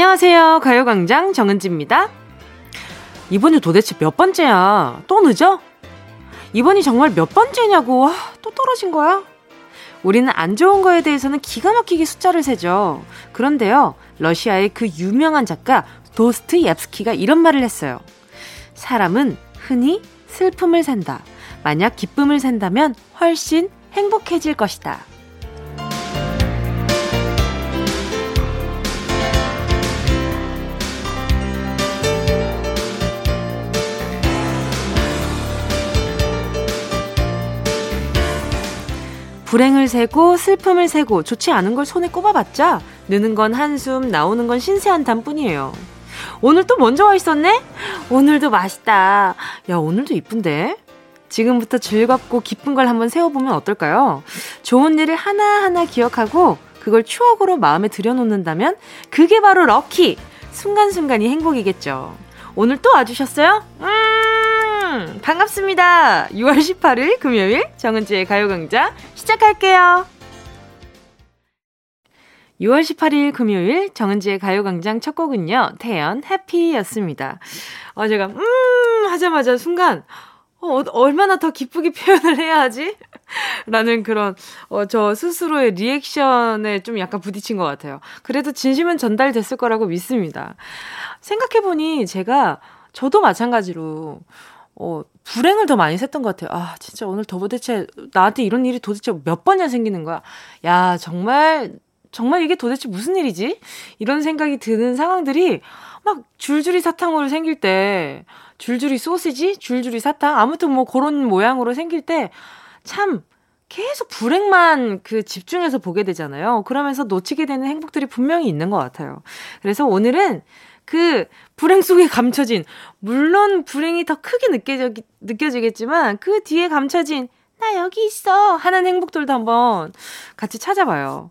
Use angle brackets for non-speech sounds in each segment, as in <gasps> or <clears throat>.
안녕하세요. 가요광장 정은지입니다. 이번이 도대체 몇 번째야? 또 늦어? 이번이 정말 몇 번째냐고. 와, 또 떨어진 거야? 우리는 안 좋은 거에 대해서는 기가 막히게 숫자를 세죠. 그런데요, 러시아의 그 유명한 작가 도스트 옙스키가 이런 말을 했어요. 사람은 흔히 슬픔을 산다. 만약 기쁨을 산다면 훨씬 행복해질 것이다. 불행을 세고 슬픔을 세고 좋지 않은 걸 손에 꼽아봤자 느는 건 한숨 나오는 건 신세한 담뿐이에요. 오늘 또 먼저 와 있었네? 오늘도 맛있다. 야 오늘도 이쁜데? 지금부터 즐겁고 기쁜 걸 한번 세워보면 어떨까요? 좋은 일을 하나하나 기억하고 그걸 추억으로 마음에 들여놓는다면 그게 바로 럭키! 순간순간이 행복이겠죠. 오늘 또 와주셨어요? 음, 반갑습니다. 6월 18일 금요일 정은지의 가요광장 시작할게요. 6월 18일 금요일 정은지의 가요광장 첫 곡은요, 태연 해피였습니다. 어, 제가, 음, 하자마자 순간, 어, 얼마나 더 기쁘게 <laughs> 표현을 해야 하지? 라는 그런, 어, 저 스스로의 리액션에 좀 약간 부딪힌 것 같아요. 그래도 진심은 전달됐을 거라고 믿습니다. 생각해보니 제가, 저도 마찬가지로, 어, 불행을 더 많이 샜던 것 같아요. 아, 진짜 오늘 도대체, 나한테 이런 일이 도대체 몇 번이나 생기는 거야. 야, 정말, 정말 이게 도대체 무슨 일이지? 이런 생각이 드는 상황들이 막 줄줄이 사탕으로 생길 때, 줄줄이 소시지? 줄줄이 사탕? 아무튼 뭐 그런 모양으로 생길 때 참 계속 불행만 그 집중해서 보게 되잖아요. 그러면서 놓치게 되는 행복들이 분명히 있는 것 같아요. 그래서 오늘은 그 불행 속에 감춰진, 물론 불행이 더 크게 느껴지, 느껴지겠지만 그 뒤에 감춰진 나 여기 있어 하는 행복들도 한번 같이 찾아봐요.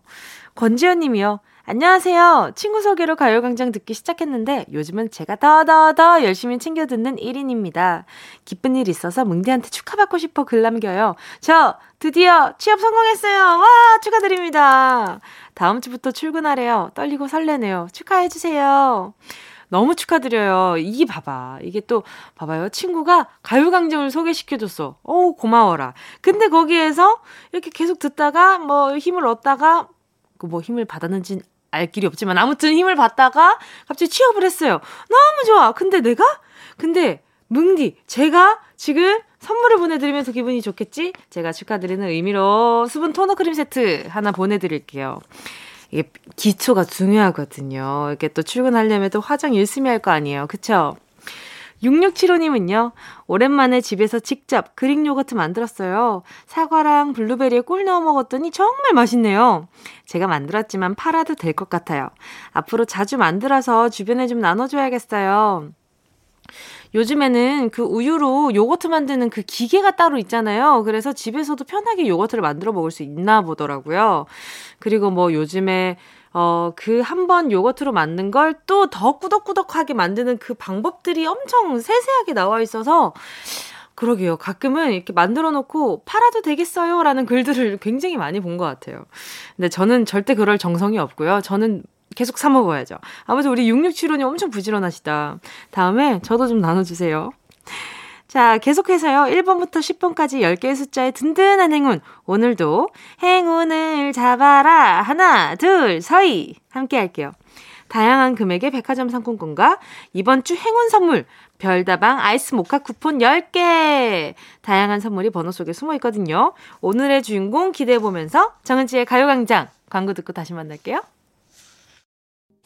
권지현 님이요. 안녕하세요. 친구 소개로 가요광장 듣기 시작했는데 요즘은 제가 더더더 더 열심히 챙겨 듣는 1인입니다. 기쁜 일 있어서 뭉디한테 축하받고 싶어 글 남겨요. 저 드디어 취업 성공했어요. 와 축하드립니다. 다음 주부터 출근하래요. 떨리고 설레네요. 축하해주세요. 너무 축하드려요. 이게 봐봐. 이게 또, 봐봐요. 친구가 가요강정을 소개시켜줬어. 어우, 고마워라. 근데 거기에서 이렇게 계속 듣다가, 뭐, 힘을 얻다가, 그뭐 힘을 받았는지 알 길이 없지만 아무튼 힘을 받다가 갑자기 취업을 했어요. 너무 좋아. 근데 내가? 근데 뭉디, 제가 지금 선물을 보내드리면서 기분이 좋겠지? 제가 축하드리는 의미로 수분 토너 크림 세트 하나 보내드릴게요. 이게 기초가 중요하거든요. 이렇게 또 출근하려면 또 화장 열심히 할 거 아니에요. 그쵸? 6675님은요, 오랜만에 집에서 직접 그릭 요거트 만들었어요. 사과랑 블루베리에 꿀 넣어 먹었더니 정말 맛있네요. 제가 만들었지만 팔아도 될 것 같아요. 앞으로 자주 만들어서 주변에 좀 나눠줘야겠어요. 요즘에는 그 우유로 요거트 만드는 그 기계가 따로 있잖아요. 그래서 집에서도 편하게 요거트를 만들어 먹을 수 있나 보더라고요. 그리고 뭐 요즘에 어, 그 한 번 요거트로 만든 걸 또 더 꾸덕꾸덕하게 만드는 그 방법들이 엄청 세세하게 나와 있어서 그러게요. 가끔은 이렇게 만들어 놓고 팔아도 되겠어요? 라는 글들을 <laughs> 굉장히 많이 본 것 같아요. 근데 저는 절대 그럴 정성이 없고요. 저는 계속 사 먹어야죠. 아무튼 우리 6675님 엄청 부지런하시다. 다음에 저도 좀 나눠주세요. 자, 계속해서요. 1번부터 10번까지 10개의 숫자의 든든한 행운. 오늘도 행운을 잡아라. 하나, 둘, 서희. 함께 할게요. 다양한 금액의 백화점 상품권과 이번 주 행운 선물, 별다방 아이스 모카 쿠폰 10개. 다양한 선물이 번호 속에 숨어 있거든요. 오늘의 주인공 기대해보면서 정은지의 가요광장 광고 듣고 다시 만날게요.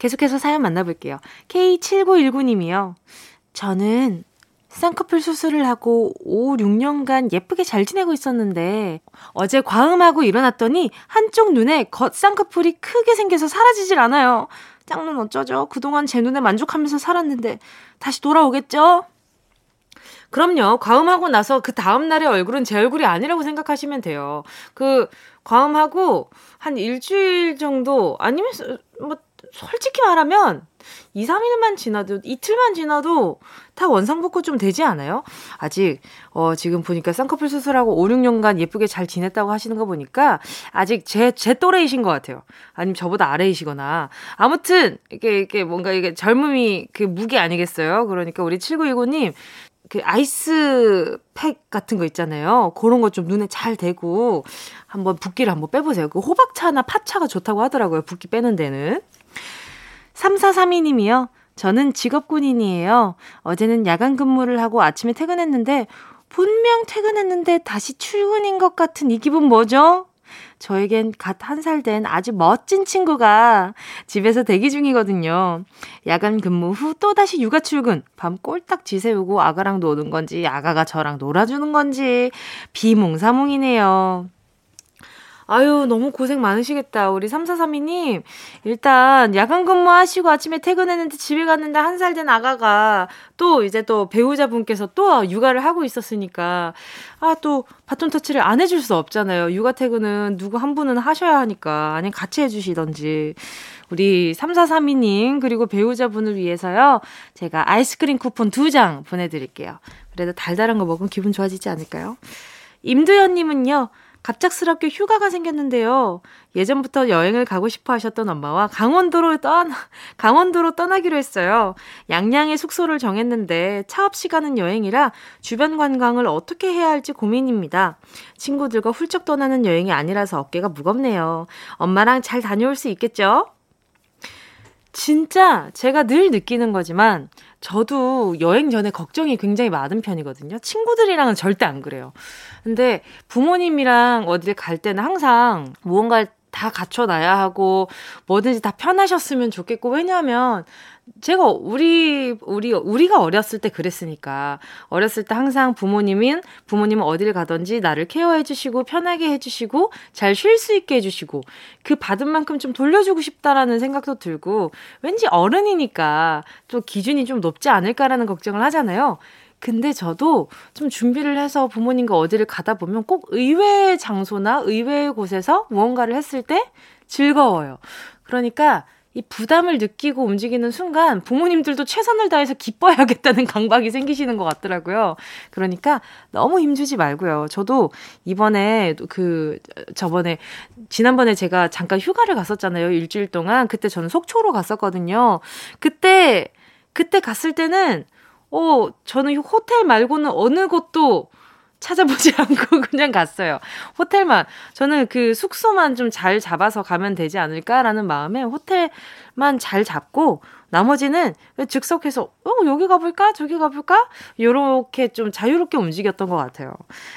계속해서 사연 만나볼게요. K7919님이요. 저는 쌍꺼풀 수술을 하고 5, 6년간 예쁘게 잘 지내고 있었는데 어제 과음하고 일어났더니 한쪽 눈에 겉 쌍꺼풀이 크게 생겨서 사라지질 않아요. 짝눈 어쩌죠? 그동안 제 눈에 만족하면서 살았는데 다시 돌아오겠죠? 그럼요. 과음하고 나서 그 다음날의 얼굴은 제 얼굴이 아니라고 생각하시면 돼요. 그, 과음하고 한 일주일 정도, 아니면, 뭐, 솔직히 말하면, 2, 3일만 지나도, 이틀만 지나도 다 원상복구 좀 되지 않아요? 아직, 어, 지금 보니까 쌍꺼풀 수술하고 5, 6년간 예쁘게 잘 지냈다고 하시는 거 보니까 아직 제, 제 또래이신 것 같아요. 아니면 저보다 아래이시거나. 아무튼, 이게, 이게 뭔가 이게 젊음이 그 무게 아니겠어요? 그러니까 우리 7919님, 그 아이스 팩 같은 거 있잖아요. 그런 거 좀 눈에 잘 대고 한번 붓기를 한번 빼보세요. 그 호박차나 팥차가 좋다고 하더라고요. 붓기 빼는 데는. 3432님이요. 저는 직업군인이에요. 어제는 야간 근무를 하고 아침에 퇴근했는데 분명 퇴근했는데 다시 출근인 것 같은 이 기분 뭐죠? 저에겐 갓 한 살 된 아주 멋진 친구가 집에서 대기 중이거든요. 야간 근무 후 또다시 육아 출근. 밤 꼴딱 지새우고 아가랑 노는 건지, 아가가 저랑 놀아주는 건지, 비몽사몽이네요. 아유, 너무 고생 많으시겠다. 우리 3432님. 일단, 야간 근무하시고 아침에 퇴근했는데 집에 갔는데 한 살 된 아가가 또 이제 또 배우자분께서 또 육아를 하고 있었으니까, 아, 또 바톤 터치를 안 해줄 수 없잖아요. 육아 퇴근은 누구 한 분은 하셔야 하니까. 아니면 같이 해주시던지. 우리 3432님, 그리고 배우자분을 위해서요. 제가 아이스크림 쿠폰 두 장 보내드릴게요. 그래도 달달한 거 먹으면 기분 좋아지지 않을까요? 임두현님은요. 갑작스럽게 휴가가 생겼는데요. 예전부터 여행을 가고 싶어 하셨던 엄마와 강원도로 떠나, <laughs> 강원도로 떠나기로 했어요. 양양의 숙소를 정했는데 차 없이 가는 여행이라 주변 관광을 어떻게 해야 할지 고민입니다. 친구들과 훌쩍 떠나는 여행이 아니라서 어깨가 무겁네요. 엄마랑 잘 다녀올 수 있겠죠? 진짜 제가 늘 느끼는 거지만 저도 여행 전에 걱정이 굉장히 많은 편이거든요. 친구들이랑은 절대 안 그래요. 근데 부모님이랑 어딜 갈 때는 항상 무언가를 다 갖춰놔야 하고 뭐든지 다 편하셨으면 좋겠고 왜냐하면 제가 우리 우리 우리가 어렸을 때 그랬으니까 어렸을 때 항상 부모님은 부모님은 어딜 가든지 나를 케어해 주시고 편하게 해 주시고 잘 쉴 수 있게 해 주시고 그 받은 만큼 좀 돌려주고 싶다라는 생각도 들고 왠지 어른이니까 또 기준이 좀 높지 않을까라는 걱정을 하잖아요. 근데 저도 좀 준비를 해서 부모님과 어디를 가다 보면 꼭 의외의 장소나 의외의 곳에서 무언가를 했을 때 즐거워요. 그러니까 이 부담을 느끼고 움직이는 순간 부모님들도 최선을 다해서 기뻐야겠다는 <laughs> 강박이 생기시는 것 같더라고요. 그러니까 너무 힘주지 말고요. 저도 이번에 그 저번에 지난번에 제가 잠깐 휴가를 갔었잖아요. 일주일 동안. 그때 저는 속초로 갔었거든요. 그때 그때 갔을 때는 어 저는 호텔 말고는 어느 곳도 찾아보지 <laughs> 않고 그냥 갔어요. 호텔만. 저는 그 숙소만 좀 잘 잡아서 가면 되지 않을까라는 마음에 호텔만 잘 잡고 나머지는 즉석해서 어 여기 가볼까 저기 가볼까 요렇게 좀 자유롭게 움직였던 것 같아요.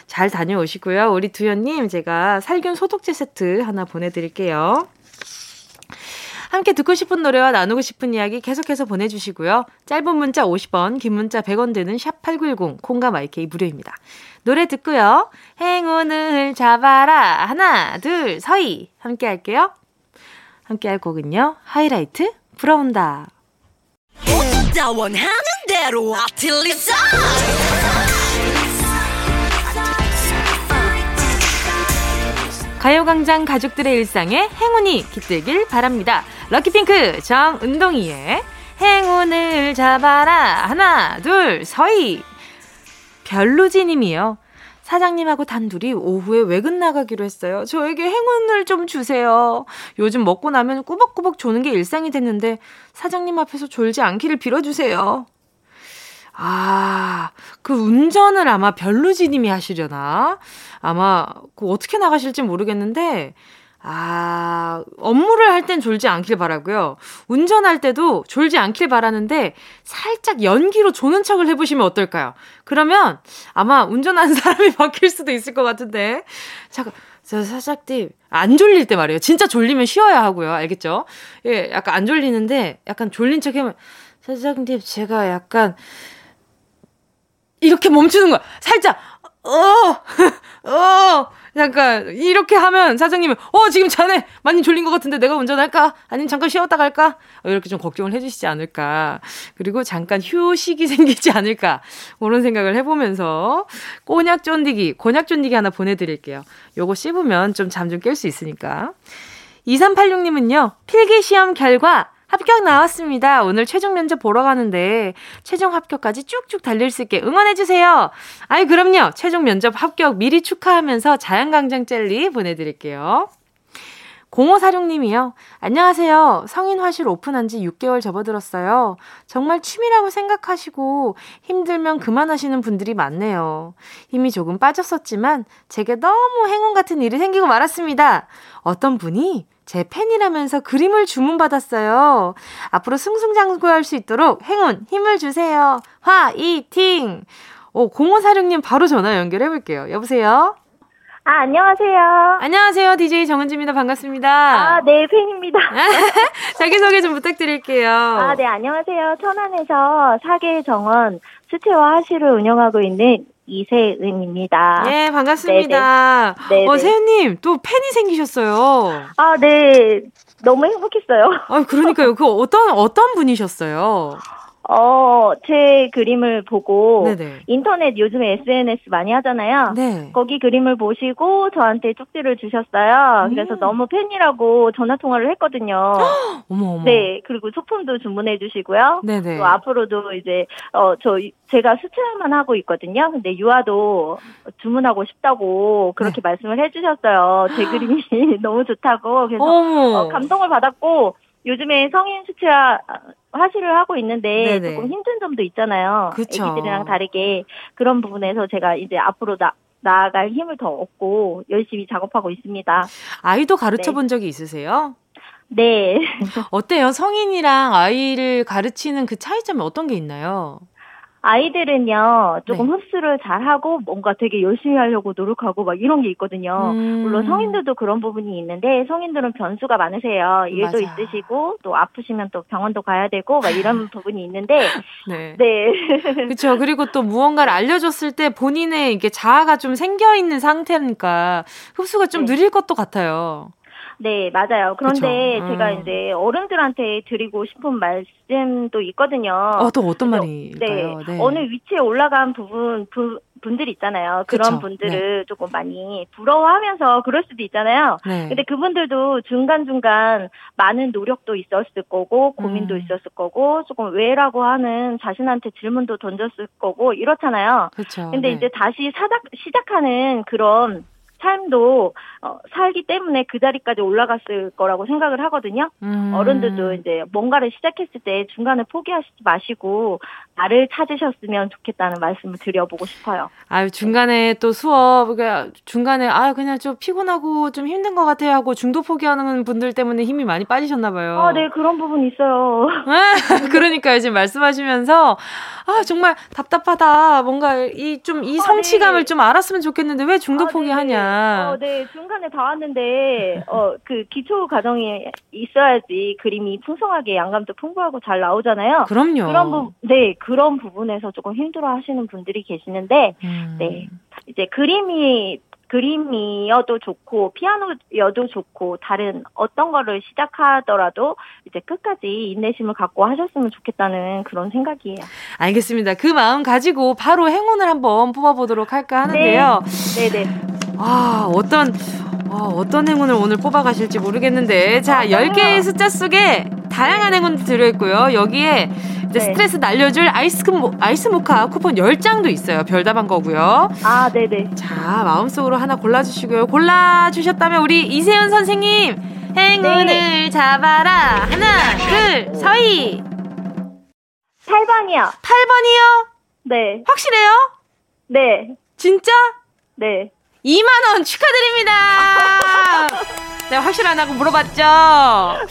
잘 다녀오시고요. 우리 두현님 제가 살균 소독제 세트 하나 보내드릴게요. 함께 듣고 싶은 노래와 나누고 싶은 이야기 계속해서 보내주시고요. 짧은 문자 50원, 긴 문자 100원 되는 샵 8910, 콩과 마이케이 무료입니다. 노래 듣고요. 행운을 잡아라. 하나, 둘, 서희. 함께 할게요. 함께 할 곡은요. 하이라이트, 불어온다. 가요광장 가족들의 일상에 행운이 깃들길 바랍니다. 럭키핑크 정은동이의 행운을 잡아라. 하나, 둘, 서희. 별루지 님이요. 사장님하고 단둘이 오후에 외근 나가기로 했어요. 저에게 행운을 좀 주세요. 요즘 먹고 나면 꾸벅꾸벅 조는 게 일상이 됐는데 사장님 앞에서 졸지 않기를 빌어주세요. 아, 그 운전을 아마 별루지 님이 하시려나? 아마 그 어떻게 나가실지 모르겠는데 아, 업무를 할 땐 졸지 않길 바라고요. 운전할 때도 졸지 않길 바라는데 살짝 연기로 조는 척을 해보시면 어떨까요? 그러면 아마 운전하는 <laughs> 사람이 바뀔 수도 있을 것 같은데. 잠깐. 저 사장님 안 졸릴 때 말이에요. 진짜 졸리면 쉬어야 하고요. 알겠죠? 예, 약간 안 졸리는데 약간 졸린 척 하면 사장님 제가 약간 이렇게 멈추는 거야. 살짝 어, <laughs> 어, 잠깐, 이렇게 하면 사장님은, 어, 지금 자네 많이 졸린 것 같은데 내가 운전할까? 아니면 잠깐 쉬었다 갈까? 어, 이렇게 좀 걱정을 해주시지 않을까. 그리고 잠깐 휴식이 <laughs> 생기지 않을까. 그런 생각을 해보면서, 꼬냑 쫀디기, 곤약 쫀디기 하나 보내드릴게요. 요거 씹으면 좀 잠 좀 깰 수 있으니까. 2386님은요, 필기시험 결과 합격 나왔습니다. 오늘 최종 면접 보러 가는데 최종 합격까지 쭉쭉 달릴 수 있게 응원해주세요. 아이, 그럼요. 최종 면접 합격 미리 축하하면서 자연강장 젤리 보내드릴게요. 0546님이요. 안녕하세요. 성인 화실 오픈한 지 6개월 접어들었어요. 정말 취미라고 생각하시고 힘들면 그만하시는 분들이 많네요. 힘이 조금 빠졌었지만 제게 너무 행운 같은 일이 생기고 말았습니다. 어떤 분이 제 팬이라면서 그림을 주문받았어요. 앞으로 승승장구할 수 있도록 행운, 힘을 주세요. 화이팅! 오, 0546님 바로 전화 연결해볼게요. 여보세요? 아, 안녕하세요. 안녕하세요. DJ 정은지입니다. 반갑습니다. 아, 네, 팬입니다. <laughs> 자기소개 좀 부탁드릴게요. 아, 네, 안녕하세요. 천안에서 사계 정원 수채화 하시를 운영하고 있는 이세은입니다. 예, 반갑습니다. 네네. 어, 세은님, 또 팬이 생기셨어요. 아, 네. 너무 행복했어요. 아, 그러니까요. 그 어떤, 어떤 분이셨어요? 어, 제 그림을 보고 네네. 인터넷 요즘에 SNS 많이 하잖아요. 네. 거기 그림을 보시고 저한테 쪽지를 주셨어요. 음. 그래서 너무 팬이라고 전화 통화를 했거든요. <gasps> 어머 어머. 네, 그리고 소품도 주문해 주시고요. 네네. 또 앞으로도 이제 어 저 제가 수채화만 하고 있거든요. 근데 유아도 주문하고 싶다고 그렇게 네. 말씀을 해 주셨어요. 제 <gasps> 그림이 <laughs> 너무 좋다고. 그래서 어, 감동을 받았고 요즘에 성인 수채화 화실을 하고 있는데 네네. 조금 힘든 점도 있잖아요. 그쵸. 애기들이랑 다르게 그런 부분에서 제가 이제 앞으로 나 나아갈 힘을 더 얻고 열심히 작업하고 있습니다. 아이도 가르쳐 네. 본 적이 있으세요? 네. 어때요? 성인이랑 아이를 가르치는 그 차이점이 어떤 게 있나요? 아이들은요 조금 네. 흡수를 잘하고 뭔가 되게 열심히 하려고 노력하고 막 이런 게 있거든요. 음. 물론 성인들도 그런 부분이 있는데 성인들은 변수가 많으세요. 일도 맞아. 있으시고 또 아프시면 또 병원도 가야 되고 막 이런 <laughs> 부분이 있는데 네. 네. <laughs> 그렇죠. 그리고 또 무언가를 알려줬을 때 본인의 이게 자아가 좀 생겨 있는 상태니까 흡수가 좀 네. 느릴 것도 같아요. 네, 맞아요. 그런데 음. 제가 이제 어른들한테 드리고 싶은 말씀도 있거든요. 어, 또 어떤 말이요 네, 네, 어느 위치에 올라간 부분, 부, 분들 있잖아요. 그런 그쵸? 분들을 네. 조금 많이 부러워하면서 그럴 수도 있잖아요. 네. 근데 그분들도 중간중간 많은 노력도 있었을 거고, 고민도 음. 있었을 거고, 조금 왜라고 하는 자신한테 질문도 던졌을 거고, 이렇잖아요. 그쵸. 근데 네. 이제 다시 사닥, 시작하는 그런 삶도 어, 살기 때문에 그 자리까지 올라갔을 거라고 생각을 하거든요. 음. 어른들도 이제 뭔가를 시작했을 때 중간에 포기하시지 마시고 나를 찾으셨으면 좋겠다는 말씀을 드려보고 싶어요. 아유 중간에 또 수업 그러니까 중간에 아 그냥 좀 피곤하고 좀 힘든 것 같아요 하고 중도 포기하는 분들 때문에 힘이 많이 빠지셨나 봐요. 아, 네 그런 부분 있어요. <laughs> 그러니까 지금 말씀하시면서 아 정말 답답하다. 뭔가 이 좀이 이 아, 성취감을 네. 좀 알았으면 좋겠는데 왜 중도 아, 네, 포기하냐. 어, 네 중간에 다 왔는데 어 그 기초 과정이 있어야지 그림이 풍성하게 양감도 풍부하고 잘 나오잖아요. 그럼요. 그런 부 네. 그런 부분에서 조금 힘들어 하시는 분들이 계시는데, 음. 네. 이제 그림이 그림이어도 좋고 피아노여도 좋고 다른 어떤 거를 시작하더라도 이제 끝까지 인내심을 갖고 하셨으면 좋겠다는 그런 생각이에요. 알겠습니다. 그 마음 가지고 바로 행운을 한번 뽑아보도록 할까 하는데요. 네, 네. 네. 아 어떤 어, 어떤 행운을 오늘 뽑아가실지 모르겠는데 자 10개의 숫자 속에 다양한 행운도 들어있고요. 여기에 네. 스트레스 날려줄 아이스, 아이스 모카 쿠폰 10장도 있어요. 별다방 거고요. 아, 네네. 자, 마음속으로 하나 골라주시고요. 골라주셨다면 우리 이세연 선생님, 행운을 네. 잡아라. 하나, 둘, 서희. 8번이요. 8번이요? 네. 확실해요? 네. 진짜? 네. 2만원 축하드립니다! <laughs> 네, 확실하다고 물어봤죠?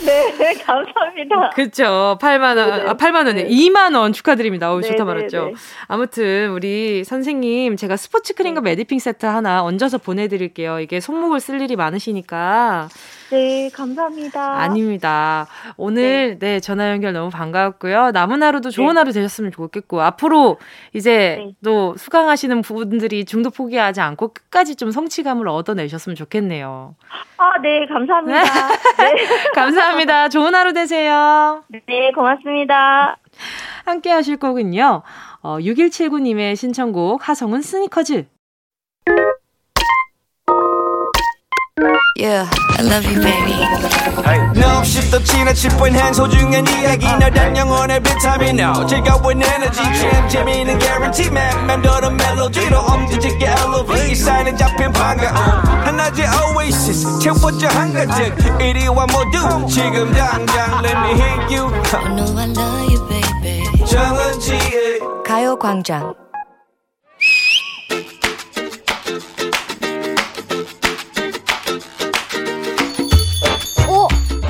네, 감사합니다. 그쵸. 8만원, 아, 8만원에 네. 2만원 축하드립니다. 어우, 좋다 말았죠. 아무튼, 우리 선생님, 제가 스포츠 크림과 네. 매디핑 세트 하나 얹어서 보내드릴게요. 이게 손목을 쓸 일이 많으시니까. 네, 감사합니다. 아닙니다. 오늘 네, 네 전화 연결 너무 반가웠고요. 남은 하루도 좋은 네. 하루 되셨으면 좋겠고 앞으로 이제 네. 또 수강하시는 분들이 중도 포기하지 않고 끝까지 좀 성취감을 얻어내셨으면 좋겠네요. 아, 네, 감사합니다. <laughs> 네. 감사합니다. 좋은 하루 되세요. 네, 고맙습니다. 함께 하실 곡은요. 어, 6179님의 신청곡 하성은 스니커즈 Yeah, I love you, baby. No, 없이 또 지나칠 뻔한 소중한 이야기. 너란 영혼의 비타민. No 즐거운 에너지. 참 재미있는 guarantee man. 맘대로 멜로디로 엄지짓게 elevate 사인은 잡힌 반가움 하나의 oasis. 채워져 한가득 이리와 모두 지금 당장 let me hit you. I know I love you, baby. 정은지의 가요광장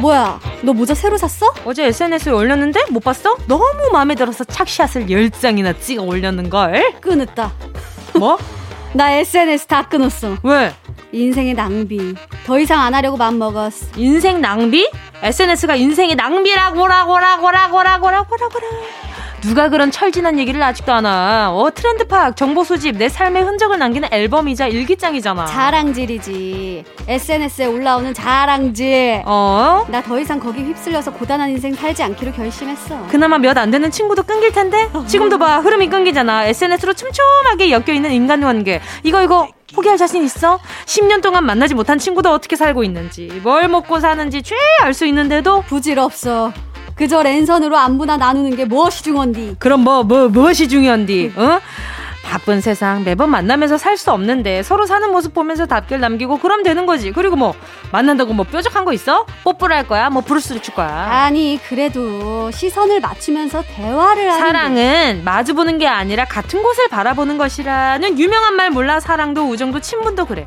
뭐야, 너 모자 새로 샀어? 어제 SNS에 올렸는데 못 봤어? 너무 마음에 들어서 착샷을 10장이나 찍어 올렸는걸? 끊었다. 뭐? <laughs> 나 SNS 다 끊었어. 왜? 인생의 낭비. 더 이상 안 하려고 맘먹었어. 인생 낭비? SNS가 인생의 낭비라고라고라고라고라고라고라고라. 누가 그런 철 지난 얘기를 아직도 하나. 어, 트렌드 파악, 정보 수집, 내 삶의 흔적을 남기는 앨범이자 일기장이잖아. 자랑질이지. SNS에 올라오는 자랑질. 어? 나 더 이상 거기 휩쓸려서 고단한 인생 살지 않기로 결심했어. 그나마 몇 안 되는 친구도 끊길 텐데? 지금도 봐, 흐름이 끊기잖아. SNS로 촘촘하게 엮여있는 인간관계. 이거, 이거. 포기할 자신 있어? 10년 동안 만나지 못한 친구도 어떻게 살고 있는지, 뭘 먹고 사는지 죄 알 수 있는데도 부질없어. 그저 랜선으로 안부나 나누는 게 무엇이 중요한디? 그럼 뭐, 뭐, 무엇이 중요한디? 어? 바쁜 세상 매번 만나면서 살 수 없는데 서로 사는 모습 보면서 답글 남기고 그럼 되는 거지. 그리고 뭐 만난다고 뭐 뾰족한 거 있어? 뽀뽀를 할 거야? 뭐 브루스를 출 거야? 아니 그래도 시선을 맞추면서 대화를 하는 사랑은 마주보는 게 아니라 같은 곳을 바라보는 것이라는 유명한 말 몰라? 사랑도 우정도 친분도 그래.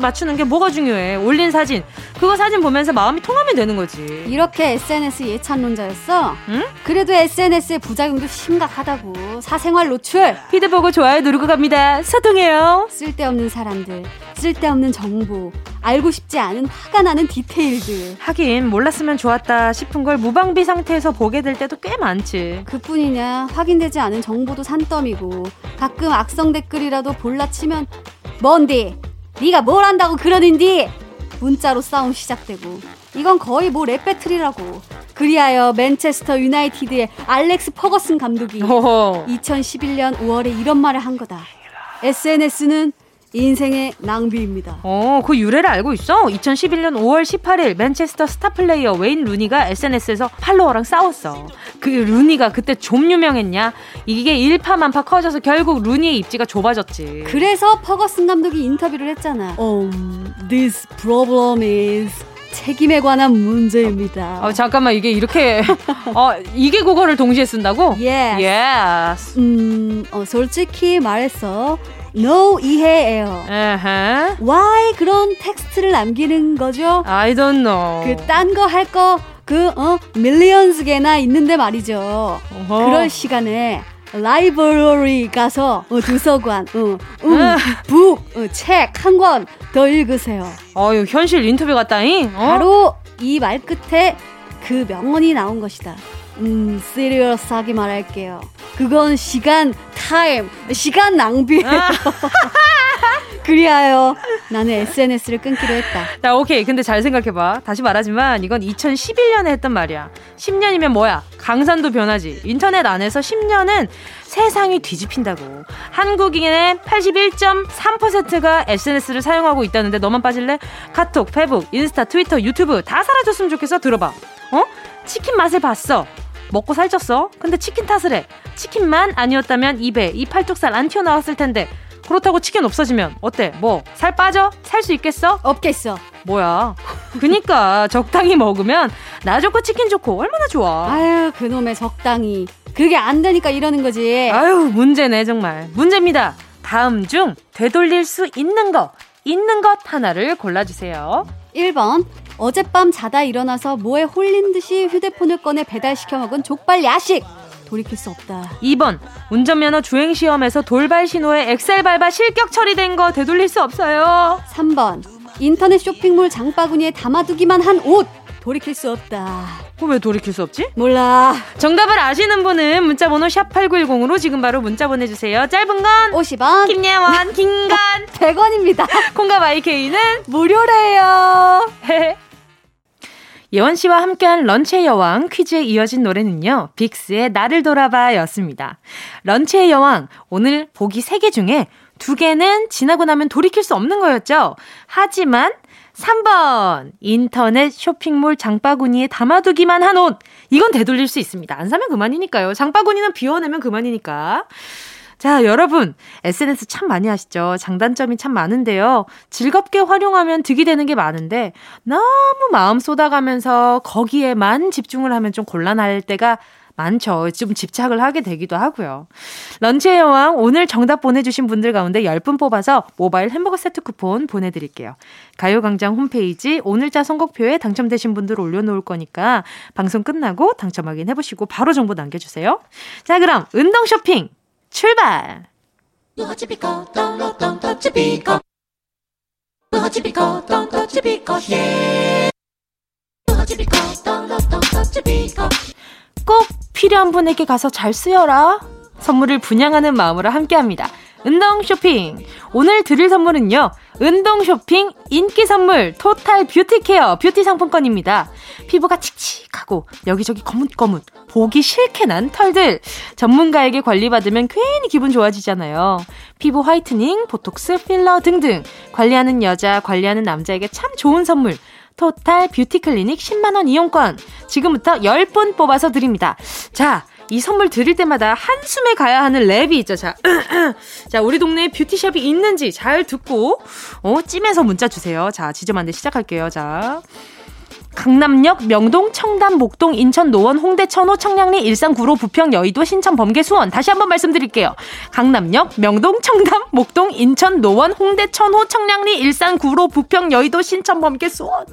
맞추는 게 뭐가 중요해? 올린 사진 그거 사진 보면서 마음이 통하면 되는 거지. 이렇게 SNS 예찬론자였어? 응? 그래도 SNS의 부작용도 심각하다고. 사생활 노출. 피드 보고 좋아요 누르고 갑니다. 소통해요. 쓸데없는 사람들, 쓸데없는 정보, 알고 싶지 않은 화가 나는 디테일들. 하긴 몰랐으면 좋았다 싶은 걸 무방비 상태에서 보게 될 때도 꽤 많지. 그뿐이냐 확인되지 않은 정보도 산더미고 가끔 악성 댓글이라도 볼라치면 뭔디? 네가 뭘 안다고 그러는디? 문자로 싸움 시작되고 이건 거의 뭐 랩 배틀이라고 그리하여 맨체스터 유나이티드의 알렉스 퍼거슨 감독이 어허. 2011년 5월에 이런 말을 한 거다 SNS는 인생의 낭비입니다. 어, 그 유래를 알고 있어? 2011년 5월 18일 맨체스터 스타 플레이어 웨인 루니가 SNS에서 팔로워랑 싸웠어. 그 루니가 그때 좀 유명했냐? 이게 일파만파 커져서 결국 루니의 입지가 좁아졌지. 그래서 퍼거슨 감독이 인터뷰를 했잖아. Um, this problem is 책임에 관한 문제입니다. 어, 잠깐만 이게 이렇게 어 2개 국어를 동시에 쓴다고? Yes. yes. 음, 어, 솔직히 말해서 no 이해해요. Uh-huh. Why 그런 텍스트를 남기는 거죠? I don't know. 그 딴 거 할 거 그 어 millions 개나 있는데 말이죠. uh-huh. 그럴 시간에 library 가서 어, 도서관, 어, 음, book, 어, 책 한 권 더 읽으세요. 어유 현실 인터뷰 같다잉. 어? 바로 이 말 끝에 그 명언이 나온 것이다. 음, 시리어스하게 말할게요. 그건 시간, 타임, 시간 낭비예요. 아. <laughs> 그리하여 나는 SNS를 끊기로 했다. 자, 오케이. 근데 잘 생각해봐. 다시 말하지만 이건 2011년에 했던 말이야. 10년이면 뭐야? 강산도 변하지. 인터넷 안에서 10년은 세상이 뒤집힌다고. 한국인의 81.3%가 SNS를 사용하고 있다는데 너만 빠질래? 카톡, 페북, 인스타, 트위터, 유튜브 다 사라졌으면 좋겠어. 들어봐. 어? 치킨 맛을 봤어. 먹고 살쪘어? 근데 치킨 탓을 해. 치킨만 아니었다면 입에 이 팔뚝살 안 튀어나왔을 텐데 그렇다고 치킨 없어지면 어때? 뭐 살 빠져? 살 수 있겠어? 없겠어. 뭐야? 그니까 적당히 먹으면 나 좋고 치킨 좋고 얼마나 좋아. 아유 그놈의 적당히. 그게 안 되니까 이러는 거지. 아유 문제네 정말. 문제입니다. 다음 중 되돌릴 수 있는 거 있는 것 하나를 골라주세요. 1번 어젯밤 자다 일어나서 뭐에 홀린 듯이 휴대폰을 꺼내 배달시켜 먹은 족발 야식. 돌이킬 수 없다. 2번 운전면허 주행시험에서 돌발 신호에 엑셀 밟아 실격 처리된 거 되돌릴 수 없어요. 3번 인터넷 쇼핑몰 장바구니에 담아두기만 한 옷. 돌이킬 수 없다. 어, 왜 돌이킬 수 없지? 몰라. 정답을 아시는 분은 문자번호 샵8910으로 지금 바로 문자 보내주세요. 짧은 건 50원, 김예원, 긴건 100원입니다. 콩과 마이케이는 무료래요. 예원 씨와 함께한 런치의 여왕 퀴즈에 이어진 노래는요. 빅스의 나를 돌아봐 였습니다. 런치의 여왕, 오늘 보기 3개 중에 2개는 지나고 나면 돌이킬 수 없는 거였죠. 하지만 3번. 인터넷 쇼핑몰 장바구니에 담아두기만 한 옷. 이건 되돌릴 수 있습니다. 안 사면 그만이니까요. 장바구니는 비워내면 그만이니까. 자, 여러분. SNS 참 많이 하시죠? 장단점이 참 많은데요. 즐겁게 활용하면 득이 되는 게 많은데, 너무 마음 쏟아가면서 거기에만 집중을 하면 좀 곤란할 때가 많죠. 좀 집착을 하게 되기도 하고요. 런치의 여왕 오늘 정답 보내주신 분들 가운데 10분 뽑아서 모바일 햄버거 세트 쿠폰 보내드릴게요. 가요광장 홈페이지 오늘자 선곡표에 당첨되신 분들 올려놓을 거니까 방송 끝나고 당첨 확인해보시고 바로 정보 남겨주세요. 자 그럼 운동 쇼핑 출발! 꼭 필요한 분에게 가서 잘 쓰여라. 선물을 분양하는 마음으로 함께합니다. 운동 쇼핑. 오늘 드릴 선물은요. 운동 쇼핑 인기 선물 total beauty care beauty 상품권입니다. 피부가 칙칙하고 여기저기 거뭇거뭇 보기 싫게 난 털들 전문가에게 관리받으면 괜히 기분 좋아지잖아요. 피부 whitening, 보톡스, 필러 등등 관리하는 여자, 관리하는 남자에게 참 좋은 선물. total beauty 클리닉 10만원 이용권. 지금부터 10분 뽑아서 드립니다. 자, 이 선물 드릴 때마다 한숨에 가야 하는 랩이 있죠. 자, <clears throat> 자, 우리 동네에 beauty숍이 있는지 잘 듣고, 어, 찜해서 문자 주세요. 자, 지점한데 시작할게요. 자. 강남역, 명동, 청담, 목동, 인천, 노원, 홍대, 천호, 청량리, 일산, 구로, 부평, 여의도, 신천, 범계, 수원. 다시 한번 말씀드릴게요. 강남역, 명동, 청담, 목동, 인천, 노원, 홍대, 천호, 청량리, 일산, 구로, 부평, 여의도, 신천, 범계, 수원.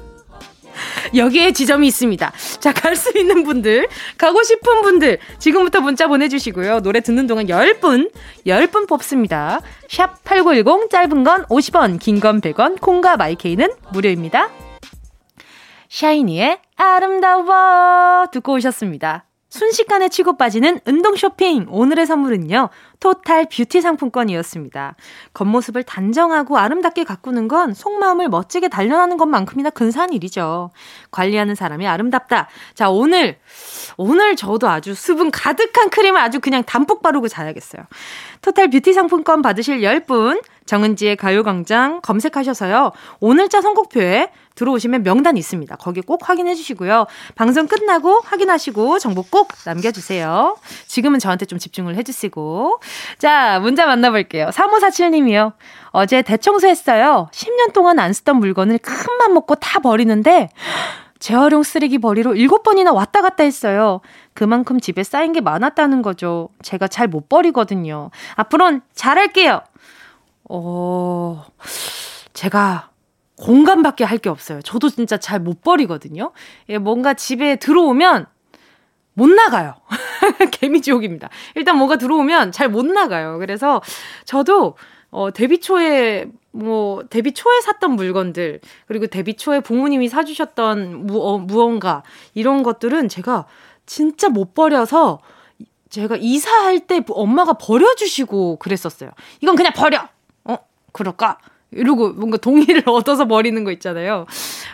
여기에 지점이 있습니다. 자, 갈 수 있는 분들, 가고 싶은 분들, 지금부터 문자 보내주시고요. 노래 듣는 동안 10분, 10분 뽑습니다. 샵 8910, 짧은 건 50원, 긴 건 100원, 콩과 마이케이는 무료입니다. 샤이니의 아름다워 듣고 오셨습니다. 순식간에 치고 빠지는 운동 쇼핑. 오늘의 선물은요. total beauty 상품권이었습니다. 겉모습을 단정하고 아름답게 가꾸는 건 속마음을 멋지게 단련하는 것만큼이나 근사한 일이죠. 관리하는 사람이 아름답다. 자, 오늘, 오늘 저도 아주 수분 가득한 크림을 아주 그냥 담뿍 바르고 자야겠어요. 토탈 뷰티 상품권 받으실 10분, 정은지의 가요광장 검색하셔서요. 오늘자 선곡표에 들어오시면 명단 있습니다. 거기 꼭 확인해 주시고요. 방송 끝나고 확인하시고 정보 꼭 남겨주세요. 지금은 저한테 좀 집중을 해주시고. 자, 문자 만나볼게요. 3547님이요. 어제 대청소했어요. 10년 동안 안 쓰던 물건을 큰 맘 먹고 다 버리는데, 재활용 쓰레기 버리러 7번이나 왔다 갔다 했어요. 그만큼 집에 쌓인 게 많았다는 거죠. 제가 잘 못 버리거든요. 앞으로는 잘할게요. 어, 제가 공간밖에 할 게 없어요. 저도 진짜 잘 못 버리거든요. 예, 뭔가 집에 들어오면 못 나가요. <laughs> 개미지옥입니다. 일단 뭔가 들어오면 잘 못 나가요. 그래서 저도 어, 데뷔 초에 뭐 데뷔 초에 샀던 물건들 그리고 데뷔 초에 부모님이 사주셨던 무, 어, 무언가 이런 것들은 제가 진짜 못 버려서 제가 이사할 때 엄마가 버려주시고 그랬었어요. 이건 그냥 버려. 어 그럴까? 이러고 뭔가 동의를 <laughs> 얻어서 버리는 거 있잖아요.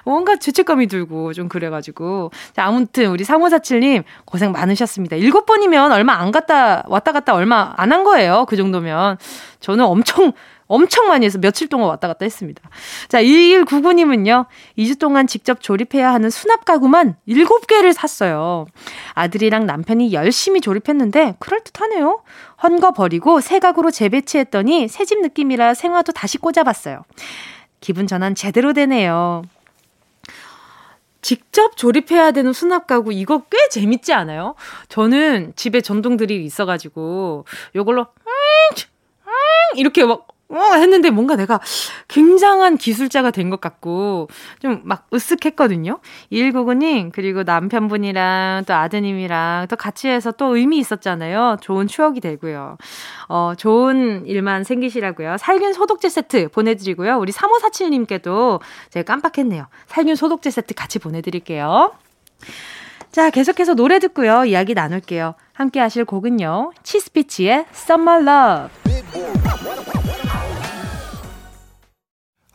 뭔가 죄책감이 들고 좀 그래가지고. 자, 아무튼 우리 3547님 고생 많으셨습니다. 일곱 번이면 얼마 안 갔다, 왔다 갔다 얼마 안 한 거예요. 그 정도면. 저는 엄청 엄청 많이 해서 며칠 동안 왔다 갔다 했습니다. 자, 2199님은요, 2주 동안 직접 조립해야 하는 수납 가구만 7개를 샀어요. 아들이랑 남편이 열심히 조립했는데, 그럴듯하네요. 헌거 버리고 새 가구로 재배치했더니 새집 느낌이라 생화도 다시 꽂아봤어요. 기분 전환 제대로 되네요. 직접 조립해야 되는 수납 가구 이거 꽤 재밌지 않아요? 저는 집에 전동 드릴이 있어가지고 요걸로 이렇게 막 어, 했는데 뭔가 내가 굉장한 기술자가 된 것 같고 좀 막 으쓱했거든요. 2199님, 그리고 남편분이랑 또 아드님이랑 또 같이 해서 또 의미 있었잖아요. 좋은 추억이 되고요. 어, 좋은 일만 생기시라고요. 살균 소독제 세트 보내드리고요. 우리 3547님께도 제가 깜빡했네요. 살균 소독제 세트 같이 보내드릴게요. 자, 계속해서 노래 듣고요. 이야기 나눌게요. 함께 하실 곡은요. 치스피치의 Summer Love.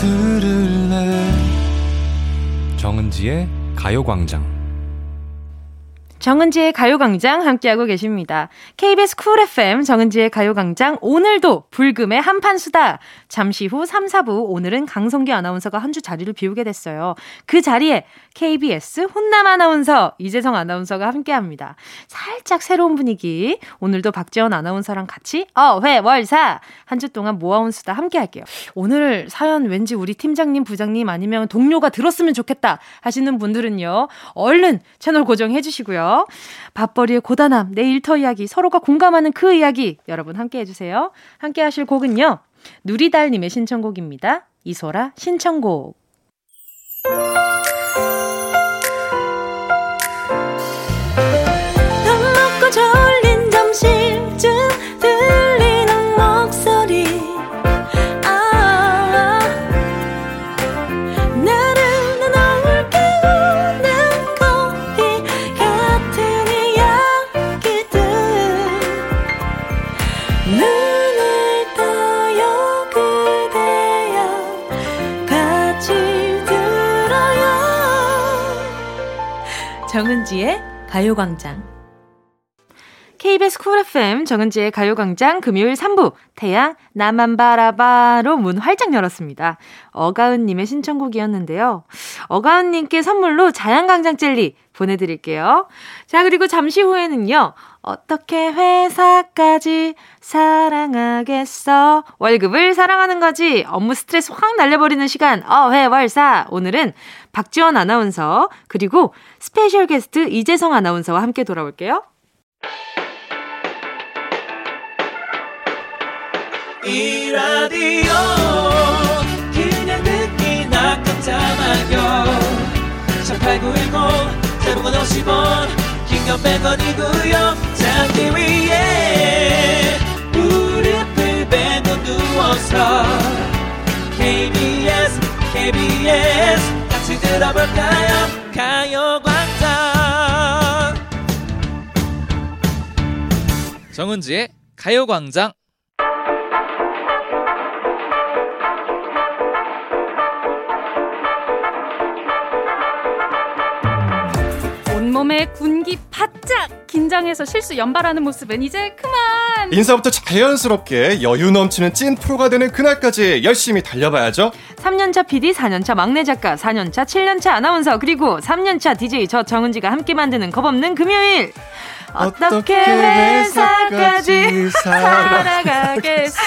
들을래 정은지의 가요광장 정은지의 가요광장 함께하고 계십니다. KBS 쿨 FM 정은지의 가요광장 오늘도 불금의 한판 수다. 잠시 후 3, 4부 오늘은 강성기 아나운서가 한 주 자리를 비우게 됐어요. 그 자리에 KBS 훈남 아나운서 이재성 아나운서가 함께합니다. 살짝 새로운 분위기. 오늘도 박지원 아나운서랑 같이 어회월사 한 주 동안 모아온 수다 함께할게요. 오늘 사연 왠지 우리 팀장님, 부장님 아니면 동료가 들었으면 좋겠다 하시는 분들은요. 얼른 채널 고정해 주시고요. 밥벌이의 고단함, 내 일터 이야기, 서로가 공감하는 그 이야기 여러분 함께 해 주세요. 함께 하실 곡은요. 누리달님의 신청곡입니다. 이소라 신청곡. 정은지의 가요광장. KBS 쿨 FM 정은지의 가요광장 금요일 3부 태양 나만 바라봐로 문 활짝 열었습니다. 어가은님의 신청곡이었는데요. 어가은님께 선물로 자양강장 젤리 보내드릴게요. 자 그리고 잠시 후에는요. 어떻게 회사까지 사랑하겠어? 월급을 사랑하는 거지. 업무 스트레스 확 날려버리는 시간. 어회월사. 오늘은 박지원 아나운서 그리고 스페셜 게스트 이재성 아나운서와 함께 돌아올게요. 이 라디오 그냥 듣기나 깜짝마요 18910 대목원 50원 긴건 100원이고요 잠기 위에 무릎을 베고 누워서 KBS KBS 같이 들어볼까요? 가요광장. 정은지의 가요광장. 온몸에 군기 바짝 긴장해서 실수 연발하는 모습은 이제 그만. 인사부터 자연스럽게 여유 넘치는 찐 프로가 되는 그날까지 열심히 달려봐야죠 3년차 PD 4년차 막내 작가 4년차 7년차 아나운서 그리고 3년차 DJ 저 정은지가 함께 만드는 겁없는 금요일. 어떻게 회사까지 <laughs> 살아가겠어?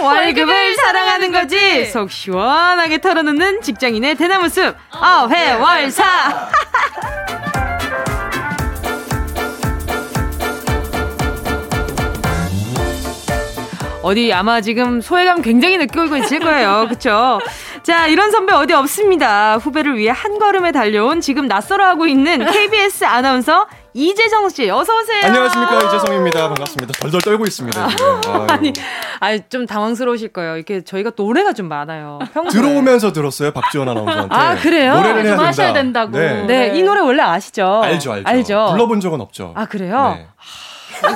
월급을 사랑하는 거지. 속 시원하게 털어놓는 직장인의 대나무 숲. 어회월사 <laughs> 어디 아마 지금 소외감 굉장히 느끼고 있을 거예요. <laughs> 그쵸? 자, 이런 선배 어디 없습니다. 후배를 위해 한 걸음에 달려온 지금 낯설어 하고 있는 KBS 아나운서 이재성 씨, 어서 오세요. 안녕하십니까 이재성입니다. 반갑습니다. 덜덜 떨고 있습니다. <laughs> 아니, 아니 좀 당황스러우실 거예요. 이렇게 저희가 노래가 좀 많아요. 평소에. 들어오면서 들었어요 박지원 아나운서한테. 아 그래요? 노래를 해야 하셔야 된다고. 네. 네. 이 노래 원래 아시죠? 알죠, 알죠. 알죠. 불러본 적은 없죠. 아 그래요? 네.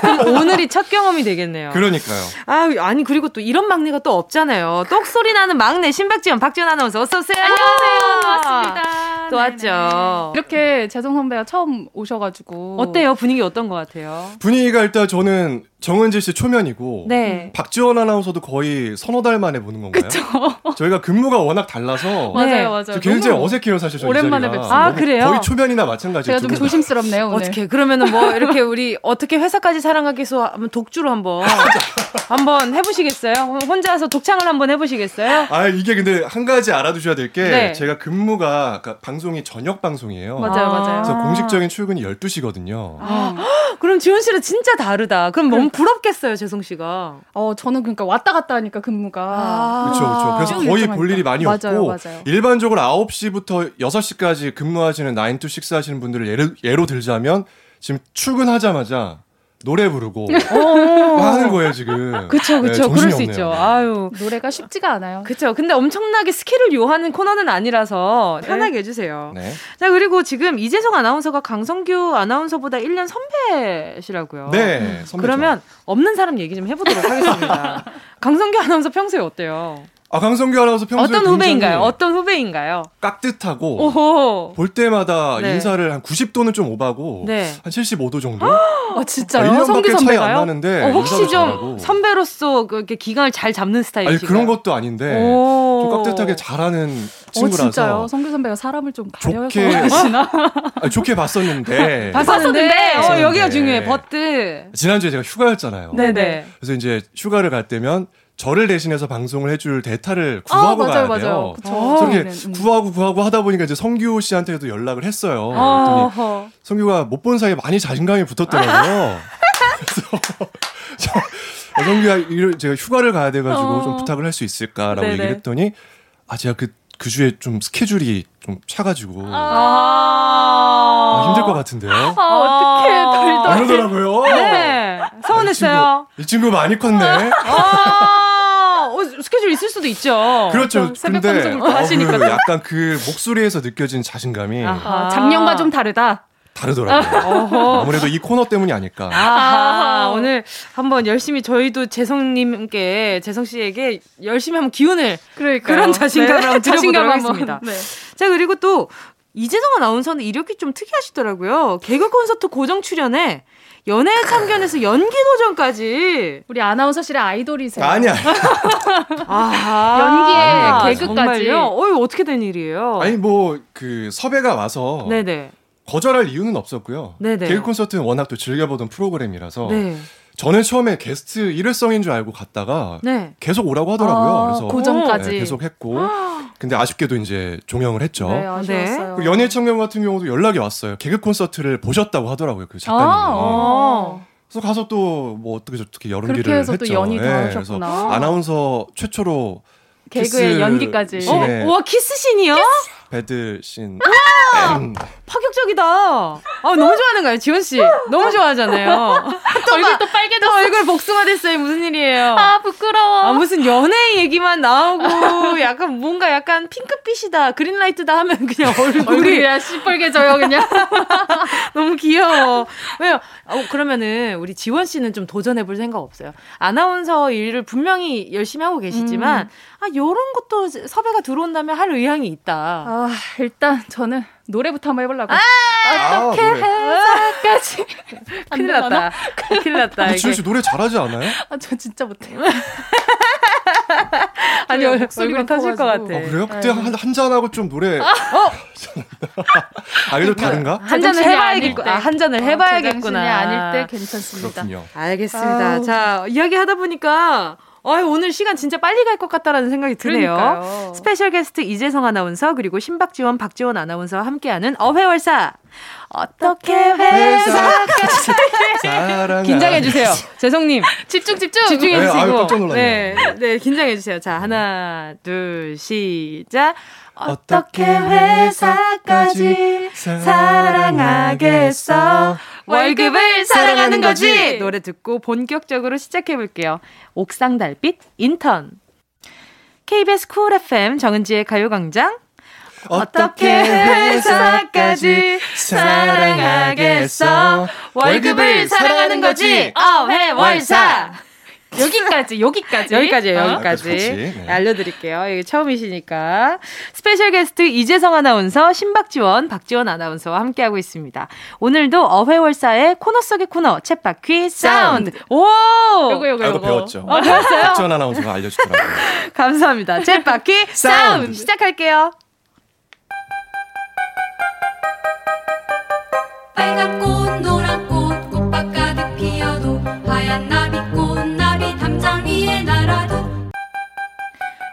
그럼 오늘이 첫 경험이 되겠네요. 그러니까요. 아, 아니 그리고 또 이런 막내가 또 없잖아요. 똑소리 나는 막내 신박지원 박지원 아나운서 어서 오세요. 안녕하세요. 반갑습니다. 또 왔죠. 이렇게 재성 선배가 처음 오셔가지고 어때요? 분위기 어떤 것 같아요? 분위기가 일단 저는 정은지 씨 초면이고 네. 박지원 아나운서도 거의 서너 달 만에 보는 건가요? 그쵸. <laughs> 저희가 근무가 워낙 달라서 맞아요, 네. 맞아요. 굉장히 어색해요, 사실 저희 오랜만에 뵙습니다. 아, 그래요? 거의 초면이나 마찬가지. 제가 좀 조심스럽네요, 오늘. 어떻게 그러면은 뭐 이렇게 우리 어떻게 회사까지 사랑하기서 한번 독주로 한번 <laughs> 한번 해 보시겠어요? 혼자서 독창을 한번 해 보시겠어요? 아 이게 근데 한 가지 알아두셔야 될게 네. 제가 근무가 그러니까 방송이 저녁 방송이에요. 맞아요, 맞아요. 그래서 공식적인 출근이 12시거든요. 아. <gasps> 그럼 지원 씨는 진짜 다르다. 그럼 너무 부럽겠어요, 재성 씨가. 어, 저는 그러니까 왔다 갔다 하니까 근무가. 아~ 그렇죠, 그렇죠. 그래서 거의 볼 일이 많이 맞아요, 없고 맞아요. 일반적으로 9시부터 6시까지 근무하시는 9 to 6 하시는 분들을 예로, 예로 들자면 지금 출근하자마자 노래 부르고 뭐 하는 거예요 지금. 그쵸 그쵸 네, 그럴 수 없네요. 있죠. 아유 노래가 쉽지가 않아요. 그쵸. 근데 엄청나게 skill을 요하는 코너는 아니라서 네. 편하게 해주세요. 네. 자 그리고 지금 이재성 아나운서가 강성규 아나운서보다 1년 선배시라고요. 네. 선배죠. 그러면 없는 사람 얘기 좀 해보도록 하겠습니다. <laughs> 강성규 아나운서 평소에 어때요? 아 강성규 아나운서 평소에 어떤 후배인가요? 어떤 후배인가요? 깍듯하고 오호. 볼 때마다 네. 인사를 한 90도는 좀 오바고 네. 한 75도 정도. 아 진짜요? 아, 성규 선배가요? 차이 안 나는데 어, 혹시 좀 잘하고. 선배로서 그렇게 기강을 잘 잡는 스타일이신가요? 아니 그런 것도 아닌데 좀 깍듯하게 잘하는 친구라서. 어, 진짜요? 성규 선배가 사람을 좀 가려서 좋게 하시나? <laughs> 아니, 좋게 봤었는데. <laughs> 봤었는데 어, 여기가 중요해. 버트. 지난주에 제가 휴가였잖아요. 네네. 그래서 이제 휴가를 갈 때면 저를 대신해서 방송을 해줄 대타를 구하고 아, 맞아요, 가야 돼요. 맞아요. 그렇게 음. 구하고 구하고 하다 보니까 이제 성규 씨한테도 연락을 했어요. 아, 그랬더니 성규가 못 본 사이에 많이 자신감이 붙었더라고요. 그래서 <laughs> 저, 성규가 제가 휴가를 가야 돼가지고 어. 좀 부탁을 할 수 있을까라고 네네. 얘기를 했더니 아 제가 그, 그 주에 좀 스케줄이 좀 차가지고 아, 아 힘들 것 같은데요. 아, 어떡해 덜덜. 안 오더라고요. 네 서운했어요. 이 친구, 이 친구 많이 컸네. 아~ 어, 스케줄 있을 수도 있죠. 그렇죠. 근데 하시니까 어, 그 약간 그 목소리에서 느껴진 자신감이 아하, 작년과 좀 다르다. 다르더라고요. 아무래도 이 코너 때문이 아닐까. 아하, 오늘 한번 열심히 저희도 재성님께 재성 씨에게 열심히 한번 기운을 그러니까요. 그런 자신감을 네. 드려보도록 하겠습니다. 네. 자 그리고 또 이재성 아나운서는 이력이 좀 특이하시더라고요. 개그 콘서트 고정 출연에 연애 참견에서 연기 도전까지. 우리 아나운서실의 아이돌이세요. 아니야. <laughs> 아, 연기에 개그까지. 어, 어떻게 된 일이에요? 아니 뭐 그 섭외가 와서 네네. 거절할 이유는 없었고요. 네네. 개그 콘서트는 워낙 또 즐겨보던 프로그램이라서 네. 저는 처음에 게스트 일회성인 줄 알고 갔다가 네. 계속 오라고 하더라고요. 아, 그래서 고정까지 네, 계속 했고 근데 아쉽게도 이제 종영을 했죠. 네, 아쉬웠어요. 그 연예 청년 같은 경우도 연락이 왔어요. 개그 콘서트를 보셨다고 하더라고요. 그 작가님이. 아, 그래서 가서 또 뭐 어떻게 저렇게 연기를 했죠. 또 연이 네, 그래서 아나운서 최초로 개그의 연기까지. 어? 와 키스신이요? 키스? 배드신. 파격적이다. 아, 너무 좋아하는 거예요, 지원 씨. 너무 좋아하잖아요. 또 얼굴 또 빨개졌어. 얼굴 복숭아 됐어요. 무슨 일이에요? 아, 부끄러워. 아, 무슨 연애 얘기만 나오고 약간 뭔가 약간 핑크빛이다, 그린라이트다 하면 그냥 얼굴이 야 시뻘개져요, 그냥. <laughs> 너무 귀여워. 왜요? 어, 그러면은 우리 지원 씨는 좀 도전해 볼 생각 없어요? 아나운서 일을 분명히 열심히 하고 계시지만 음. 아, 요런 것도 섭외가 들어온다면 할 의향이 있다. 아, 일단 저는 노래부터 한번 해보려고. 아, 어떻게 아, 해서까지. <laughs> 큰일 났다. 큰일 났다. 지현 씨 노래 잘하지 않아요? 아, 저 진짜 못해요. <laughs> 아니, 얼굴이 터질 것 같아. 아, 그래요? 그때 네. 한, 한 잔하고 좀 노래. <laughs> 아, 어? 아, 그래도 다른가? 한 잔을 해봐야겠구나. 아, 한 잔을 어, 해봐야겠구나. 아닐 때 괜찮습니다. 그렇군요. 알겠습니다. 아우. 자, 이야기 하다 보니까 아 오늘 시간 진짜 빨리 갈 것 같다라는 생각이 드네요. 그러니까요. special guest 이재성 아나운서 그리고 신박지원 박지원 아나운서와 함께하는 어회월사. 어떻게 회사까지 긴장해 주세요. 재성님 집중 집중 집중해 주시고 네, 네, 네 긴장해 주세요. 자 하나 둘 시작. 어떻게 회사까지 사랑하겠어? 월급을 사랑하는 거지! 노래 듣고 본격적으로 시작해볼게요. 옥상 달빛 인턴. KBS 쿨 FM 정은지의 가요광장. 어떻게 회사까지 사랑하겠어? 월급을 사랑하는 거지! 어회월사! 여기까지, 여기까지. 여기까지요, 어? 여기까지. 네. 알려드릴게요. 이게 처음이시니까. special guest 이재성 아나운서, 신박지원, 박지원 아나운서와 함께하고 있습니다. 오늘도 어회월사의 코너 속의 코너, 쳇바퀴 사운드. 오! 요거, 요거, 요거. 배웠죠. 어, 배웠어요? 박지원 아나운서가 알려주더라고요. <laughs> 감사합니다. 쳇바퀴 사운드. 시작할게요. 빨간 꽃, 노란 꽃,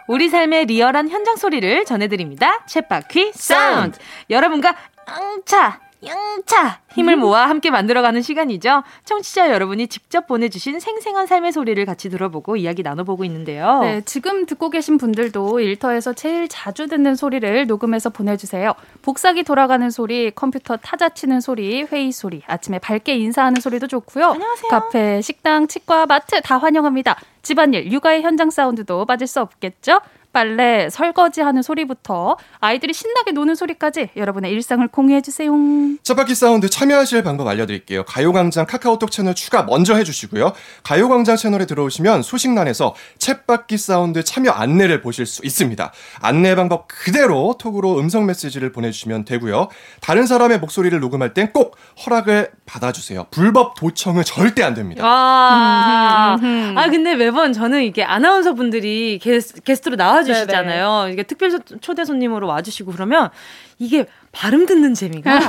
우리 삶의 리얼한 현장 소리를 전해드립니다. 쳇바퀴 사운드. 여러분과 응차 영차 힘을 모아 함께 만들어가는 시간이죠. 청취자 여러분이 직접 보내주신 생생한 삶의 소리를 같이 들어보고 이야기 나눠보고 있는데요. 네, 지금 듣고 계신 분들도 일터에서 제일 자주 듣는 소리를 녹음해서 보내주세요. 복사기 돌아가는 소리, 컴퓨터 타자 치는 소리, 회의 소리, 아침에 밝게 인사하는 소리도 좋고요. 안녕하세요. 카페, 식당, 치과, 마트 다 환영합니다. 집안일, 육아의 현장 사운드도 빠질 수 없겠죠? 빨래, 설거지하는 소리부터 아이들이 신나게 노는 소리까지 여러분의 일상을 공유해 주세요. 쳇바퀴 사운드 참여하실 방법 알려드릴게요. 가요광장 카카오톡 채널 추가 먼저 해주시고요. 가요광장 채널에 들어오시면 소식란에서 쳇바퀴 사운드 참여 안내를 보실 수 있습니다. 안내 방법 그대로 톡으로 음성 메시지를 보내주시면 되고요. 다른 사람의 목소리를 녹음할 땐 꼭 허락을 받아주세요. 불법 도청은 절대 안 됩니다. 아, 아 근데 매번 저는 이게 아나운서 분들이 게스, 게스트로 나와 주시잖아요. 이게 특별 초대 손님으로 와주시고 그러면 이게 발음 듣는 재미가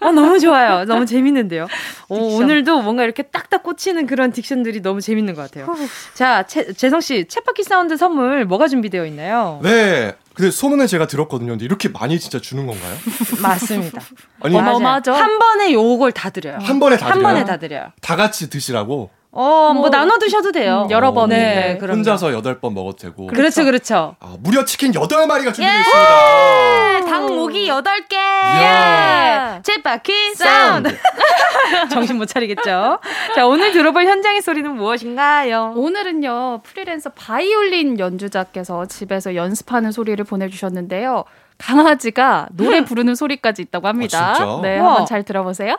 어, 너무 좋아요. 너무 재밌는데요. 오, 어, 오늘도 뭔가 이렇게 딱딱 꽂히는 그런 딕션들이 너무 재밌는 것 같아요. 자, 채, 재성 씨, 쳇바퀴 사운드 선물 뭐가 준비되어 있나요? 네. 근데 소문을 제가 들었거든요. 근데 이렇게 많이 진짜 주는 건가요? <laughs> 맞습니다. 아니, 어마어마하죠. 한 번에 요걸 다 드려요. 한 번에 다 한 드려요? 번에 다 드려요. 다 같이 드시라고? 어, 뭐, 뭐 나눠 드셔도 돼요. 음, 여러 번. 네, 네 혼자서 8번 먹어도 되고. 그렇죠, 그렇죠. 아, 무려 치킨 8마리가 준비되어 있습니다. 예! 닭 목이 8개. 예! 쳇바퀴 사운드. <laughs> 정신 못 차리겠죠. 자, 오늘 들어볼 현장의 소리는 무엇인가요? 오늘은요, 프리랜서 바이올린 연주자께서 집에서 연습하는 소리를 보내주셨는데요. 강아지가 노래 <laughs> 부르는 소리까지 있다고 합니다. 아, 네, 한번 잘 들어보세요.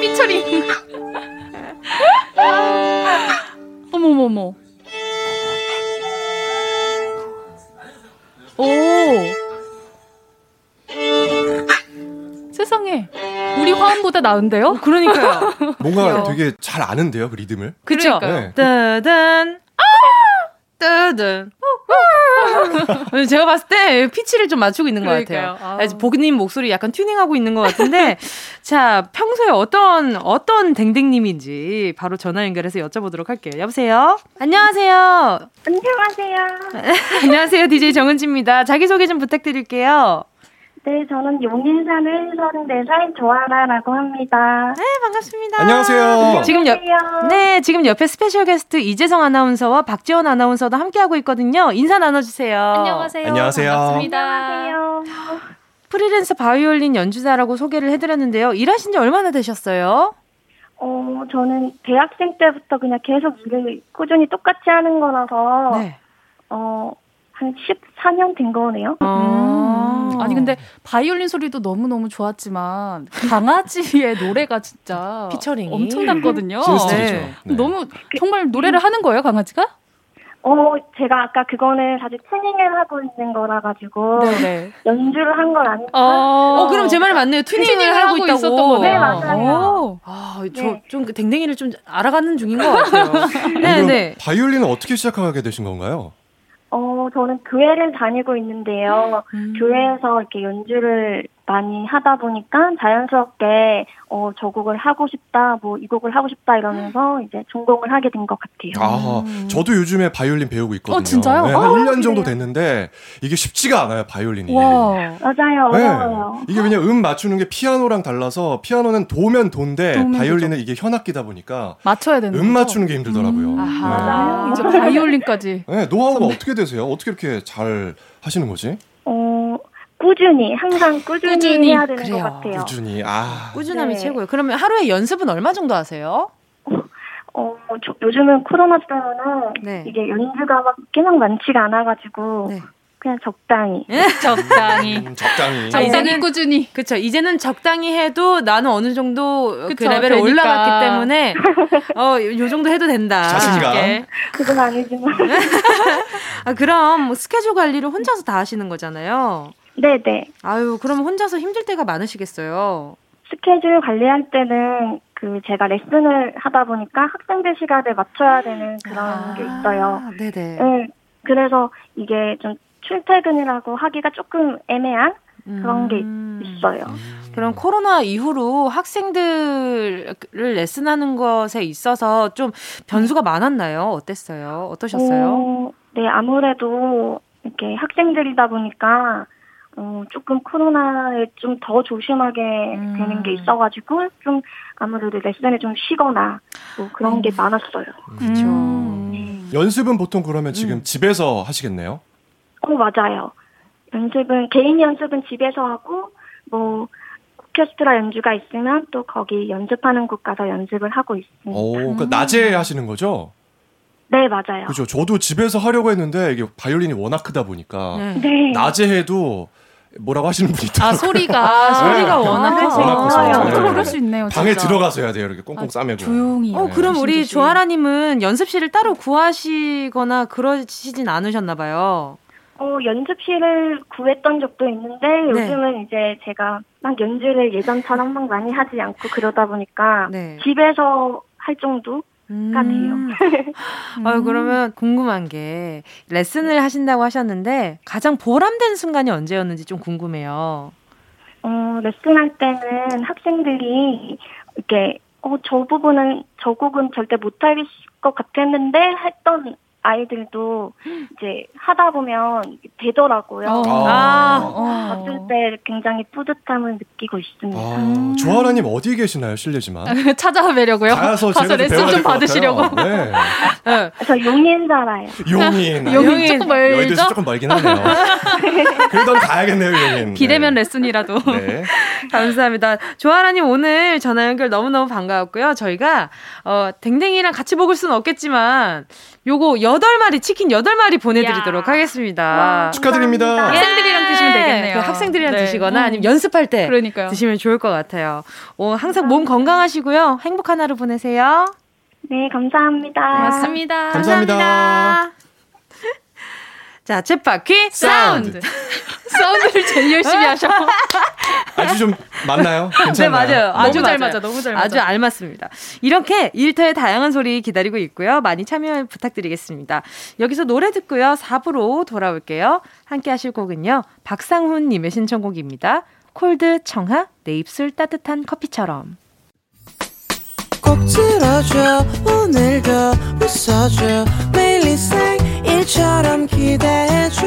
삐처리. <laughs> <laughs> 어머머머. 오. 세상에. 우리 화음보다 나은데요? 그러니까요. 뭔가 되게 잘 아는데요, 그 리듬을. 그쵸? 네. 뜨든. 뜨든. <laughs> 제가 봤을 때 피치를 좀 맞추고 있는 것 같아요. 아. 보기님 목소리 약간 튜닝하고 있는 것 같은데, <laughs> 자 평소에 어떤 어떤 댕댕님인지 바로 전화 연결해서 여쭤보도록 할게요. 여보세요. 안녕하세요. 안녕하세요. <laughs> 안녕하세요. DJ 정은지입니다. 자기 소개 좀 부탁드릴게요. 네, 저는 용인 사는 34살 조아라라고 합니다. 네, 반갑습니다. 안녕하세요. 지금 옆, 네, 지금 옆에 special guest 이재성 아나운서와 박지원 아나운서도 함께하고 있거든요. 인사 나눠주세요. 안녕하세요. 안녕하세요. 반갑습니다. 안녕하세요. 프리랜서 바이올린 연주자라고 소개를 해드렸는데요. 일하신 지 얼마나 되셨어요? 어, 저는 대학생 때부터 그냥 계속 일을 꾸준히 똑같이 하는 거라서, 네. 어, 한 14년 된 거네요. 음. 아니 근데 바이올린 소리도 너무 너무 좋았지만 강아지의 <laughs> 노래가 진짜 피처링이 엄청 났거든요. 네. 네. 너무 정말 노래를 하는 거예요, 강아지가? 어, 제가 아까 그거는 사실 튜닝을 하고 있는 거라 가지고 네네. 연주를 한 건 아니고. 어, 그럼 제 말이 맞네요. 튜닝을, 튜닝을 하고, 하고. 있었던 거네요. 네, 맞아요. 아, 네. 저좀 그 댕댕이를 좀 알아가는 중인 것 같아요. <laughs> 네, 네. 바이올린은 어떻게 시작하게 되신 건가요? 어, 저는 교회를 다니고 있는데요. 음. 교회에서 이렇게 연주를 많이 하다 보니까 자연스럽게 어, 저 곡을 하고 싶다, 뭐 이 곡을 하고 싶다 이러면서 이제 전공을 하게 된 것 같아요. 아, 저도 요즘에 바이올린 배우고 있거든요. 어, 진짜요? 네, 아, 한 1년 정도? 됐는데 이게 쉽지가 않아요, 바이올린이. 와. 맞아요, 네. 어려워요. 이게 왜냐 음 맞추는 게 피아노랑 달라서 피아노는 도면 도인데 도면 바이올린은 이게 현악기다 보니까 맞춰야 되는 음? 맞추는 게 힘들더라고요. 음. 네. 아, 이제 <laughs> 바이올린까지. 네, 노하우가 어떻게 되세요? 어떻게 이렇게 잘 하시는 거지? 어, 꾸준히, 항상 꾸준히, 꾸준히, 해야 되는 그래요. 것 같아요. 꾸준히 아 꾸준함이 네. 최고예요. 그러면 하루에 연습은 얼마 정도 하세요? 어, 저, 요즘은 코로나 때문에 네. 이게 연주가 막 꽤나 많지가 않아가지고 네. 그냥 적당히. <laughs> 적당히. 음, 적당히. 자, 이제는 꾸준히. 그쵸. 이제는 적당히 해도 나는 어느 정도 그 그쵸, 그 레벨에 되니까. 올라갔기 때문에, <laughs> 어, 요 정도 해도 된다. 자신감. 그건 아니지만. <laughs> 아, 그럼 뭐 스케줄 관리를 혼자서 다 하시는 거잖아요. 네네. 아유, 그럼 혼자서 힘들 때가 많으시겠어요. 스케줄 관리할 때는 그 제가 레슨을 하다 보니까 학생들 시간에 맞춰야 되는 그런 아, 게 있어요. 네네. 네. 그래서 이게 좀 출퇴근이라고 하기가 조금 애매한 그런 게 음. 있어요. 그럼 코로나 이후로 학생들을 레슨하는 것에 있어서 좀 변수가 많았나요? 어땠어요? 어떠셨어요? 어, 네, 아무래도 이렇게 학생들이다 보니까 어, 조금 코로나에 좀 더 조심하게 음. 되는 게 있어가지고 좀 아무래도 레슨에 좀 쉬거나 뭐 그런 음. 게 많았어요. 그렇죠. 음. 연습은 보통 그러면 지금 음. 집에서 하시겠네요? 어 맞아요. 연습은 개인 연습은 집에서 하고 뭐 오케스트라 연주가 있으면 또 거기 연습하는 곳 가서 연습을 하고 있습니다. 오, 그러니까 낮에 하시는 거죠? 네, 맞아요. 그죠. 저도 집에서 하려고 했는데 이게 바이올린이 워낙 크다 보니까 네. 낮에 해도 뭐라고 하시는 분이 있더라고요. 아, 소리가 아, 소리가 워낙 커서. 워낙 커서. 네. 그럴 수 있네요. 방에 들어가서 해야 돼요. 이렇게 꽁꽁 아, 싸매고. 조용히. 어, 그럼 우리 조아라 님은 연습실을 따로 구하시거나 그러시진 않으셨나 봐요. 어, 연습실을 구했던 적도 있는데 네. 요즘은 이제 제가 막 연주를 예전처럼 막 많이 하지 않고 그러다 보니까 네. 집에서 할 정도 가 돼요. 음. <laughs> 아 그러면 궁금한 게 레슨을 하신다고 하셨는데 가장 보람된 순간이 언제였는지 좀 궁금해요. 어, 레슨할 때는 학생들이 이렇게 어, 저 부분은 저 곡은 절대 못할 것 같았는데 했던 아이들도 이제 하다 보면 되더라고요. 어. 아, 어. 봤을 때 굉장히 뿌듯함을 느끼고 있습니다. 아, 음. 조아라님 어디 계시나요? 실례지만. <laughs> 찾아뵈려고요? 가서, 가서 레슨 좀 받으시려고. 네. 네. 저 용인 살아요. 용인. 아, <laughs> 용인 조금 멀죠? 여의도에서 조금 멀긴 하네요. <laughs> 그래도 가야겠네요, 용인. 비대면 네. 레슨이라도. 네. 감사합니다. 조아라님 오늘 전화 연결 너무너무 반가웠고요. 저희가 어, 댕댕이랑 같이 먹을 수는 없겠지만 요거 8마리 치킨 8마리 보내드리도록 야. 하겠습니다. 와, 축하드립니다. 학생들이랑 드시면 되겠네요. 그 학생들이랑 네. 드시거나 아니면 연습할 때 그러니까요. 드시면 좋을 것 같아요. 오, 항상 몸 건강하시고요. 행복한 하루 보내세요. 네, 감사합니다. 고맙습니다. 감사합니다. 감사합니다. <laughs> 자, 쳇바퀴 사운드. 사운드를 제일 열심히 하셔. <laughs> 아주 좀 맞나요? 괜찮나요? <laughs> 네, 맞아요. 아주 잘 맞아. 너무 잘 맞아. 아주 알맞습니다. 이렇게 일터의 다양한 소리 기다리고 있고요. 많이 참여 부탁드리겠습니다. 여기서 노래 듣고요. 4부로 돌아올게요. 함께 하실 곡은요. 박상훈 님의 신청곡입니다. 콜드 청하 내 입술 따뜻한 커피처럼. 꼭 들어줘 오늘도 웃어줘 매일 일처럼 기대해줘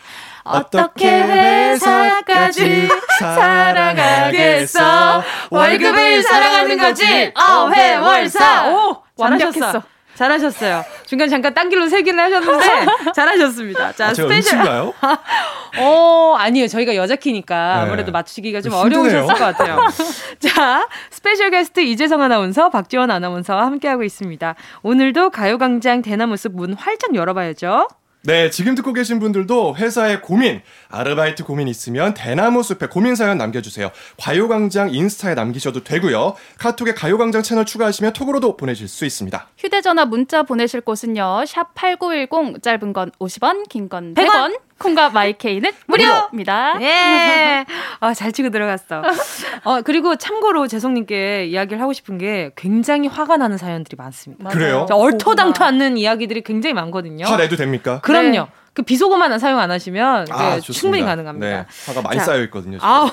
어떻게 회사까지 사랑하겠어 월급을 사랑하는 거지 어회월사 오 완벽했어 잘하셨어요. 중간 잠깐 딴 길로 세기는 하셨는데 <laughs> 잘하셨습니다. 자, 아, special. 가요 <laughs> 어, 아니요. 저희가 여자 키니까 네. 아무래도 맞추기가 좀 어려우셨을 것 같아요. <laughs> 자, special 게스트 이재성 아나운서, 박지원 아나운서와 함께하고 있습니다. 오늘도 가요광장 대나무숲 문 활짝 열어봐야죠. 네, 지금 듣고 계신 분들도 회사의 고민, 아르바이트 고민 있으면 대나무 숲에 고민 사연 남겨주세요. 가요광장 인스타에 남기셔도 되고요. 카톡에 가요광장 채널 추가하시면 톡으로도 보내실 수 있습니다. 휴대전화 문자 보내실 곳은요. 샵 8910, 짧은 건 50원, 긴 건 100원. 100원. 콩과 마이 케이는 무료입니다. 예. 아, 잘 치고 들어갔어. <laughs> 어, 그리고 참고로 재성님께 이야기를 하고 싶은 게 굉장히 화가 나는 사연들이 많습니다. 그래요? 얼토당토 않는 이야기들이 굉장히 많거든요. 화 내도 됩니까? 그럼요. 네. 그 비속어만 사용 안 하시면 아, 충분히 가능합니다. 네, 화가 많이 자, 쌓여 있거든요. 아,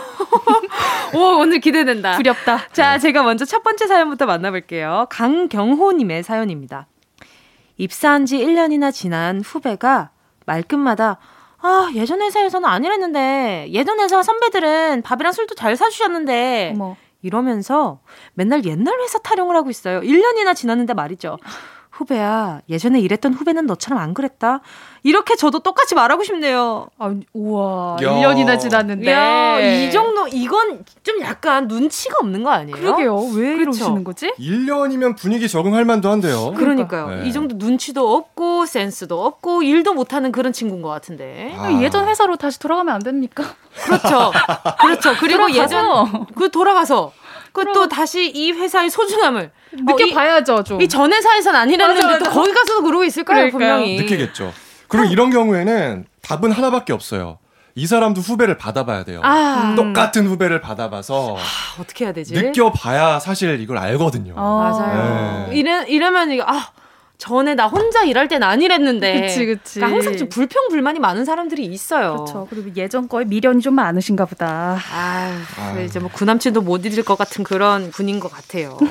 <laughs> 오 오늘 기대된다. 두렵다. 자, 네. 제가 먼저 첫 번째 사연부터 만나볼게요. 강경호님의 사연입니다. 입사한 지 1년이나 지난 후배가 말끝마다 아, 예전 회사에서는 아니랬는데, 예전 회사 선배들은 밥이랑 술도 잘 사주셨는데, 어머. 이러면서 맨날 옛날 회사 타령을 하고 있어요. 1년이나 지났는데 말이죠. 후배야, 예전에 일했던 후배는 너처럼 안 그랬다. 이렇게 저도 똑같이 말하고 싶네요. 아, 우와. 야. 1년이나 지났는데. 야, 이 정도, 이건 좀 약간 눈치가 없는 거 아니에요? 그러게요. 왜 그렇죠? 이러시는 거지? 1년이면 분위기 적응할 만도 한데요. 그러니까요. 네. 이 정도 눈치도 없고, 센스도 없고, 일도 못하는 그런 친구인 것 같은데. 아. 예전 회사로 다시 돌아가면 안 됩니까? 그렇죠. 그렇죠. 그리고 예전, 그 돌아가서. 그또 다시 이 회사의 소중함을 느껴봐야죠, 어, 좀. 이 전 회사에선 아니라는데 또 거기 가서도 그러고 있을 거예요, 분명히. 느끼겠죠. 그리고 이런 경우에는 답은 하나밖에 없어요. 이 사람도 후배를 받아봐야 돼요. 아, 똑같은 후배를 받아봐서 아, 어떻게 해야 되지? 느껴봐야 사실 이걸 알거든요. 아, 맞아요. 네. 이래 이러면 이거 아 전에 나 혼자 일할 땐 아니랬는데. 그치, 그치. 그러니까 항상 좀 불평, 불만이 많은 사람들이 있어요. 그렇죠. 그리고 예전 거에 미련이 좀 많으신가 보다. 아유, 아유. 이제 뭐 구남친도 못 잊을 것 같은 그런 분인 것 같아요. <laughs>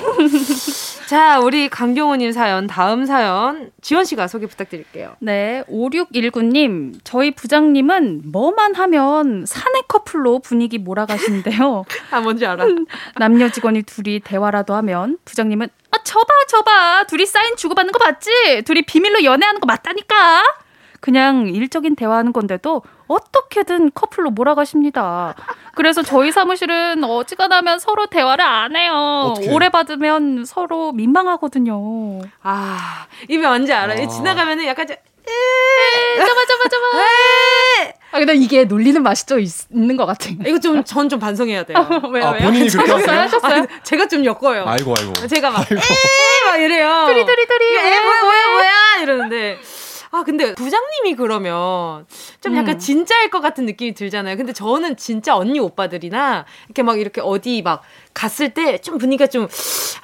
자, 우리 강경호님 사연, 다음 사연, 지원 씨가 소개 부탁드릴게요. 네, 5619님, 저희 부장님은 뭐만 하면 사내 커플로 분위기 몰아가시는데요. <laughs> 아, 뭔지 알아. <laughs> 남녀 직원이 둘이 대화라도 하면 부장님은 아, 저봐, 저봐. 둘이 사인 주고받는 거 봤지? 둘이 비밀로 연애하는 거 맞다니까? 그냥 일적인 대화하는 건데도 어떻게든 커플로 몰아가십니다. 그래서 저희 사무실은 어지간하면 서로 대화를 안 해요. 어떡해. 오래 받으면 서로 민망하거든요. 아, 이게 뭔지 알아요? 아. 지나가면은 약간 좀, 잡아, 잡아, 잡아. 아, 근데 이게 놀리는 맛이 좀 있, 는것 같아요. 이거 좀, 전 좀 반성해야 돼요. <laughs> 왜요, 아, 왜요? 본인이 그렇게 하세요? 하셨어요? 아, 제가 좀 엮어요. 아이고, 아이고. 제가 막. 에이! 막 이래요. 두리 두리 두리. 에, 뭐야, 뭐야, 뭐야. 이러는데. 아, 근데 부장님이 그러면 좀 약간 음. 진짜일 것 같은 느낌이 들잖아요. 근데 저는 진짜 언니 오빠들이나 이렇게 막 이렇게 어디 막 갔을 때 좀 분위기가 좀,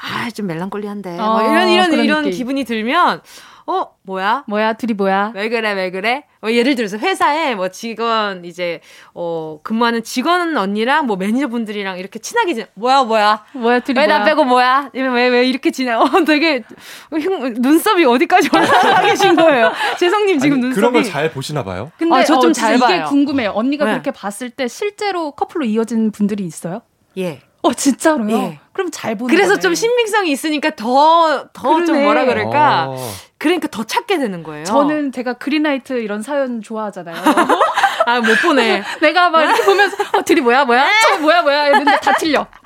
아, 좀 멜랑콜리한데. 어, 이런, 이런, 이런 느낌. 기분이 들면, 어, 뭐야? 뭐야? 둘이 뭐야? 왜 그래? 왜 그래? 어, 예를 들어서 회사에 뭐 직원 이제 어 근무하는 직원 언니랑 뭐 매니저분들이랑 이렇게 친하게 지내. 뭐야 뭐야? 뭐야 둘이 왜 나 빼고 뭐야? 왜왜 이렇게 지내? 어 되게 흉, 눈썹이 어디까지 올라가 계신 거예요. <laughs> 재성님 지금 아니, 눈썹이 그런 걸 잘 보시나 봐요. 근데 아, 저좀 잘 봐요. 이게 궁금해요. 언니가 네. 그렇게 봤을 때 실제로 커플로 이어진 분들이 있어요? 예. 어 진짜로요? 예. 그럼 잘 보는 그래서 거네. 좀 신빙성이 있으니까 더 더 좀 뭐라 그럴까? 어. 그러니까 더 찾게 되는 거예요. 저는 제가 그린라이트 이런 사연 좋아하잖아요. <laughs> 아, 못 보네. <laughs> 내가 막 이렇게 보면서, 어, 둘이 뭐야, 뭐야? 저 뭐야, 뭐야? 했는데 다 틀려. <laughs>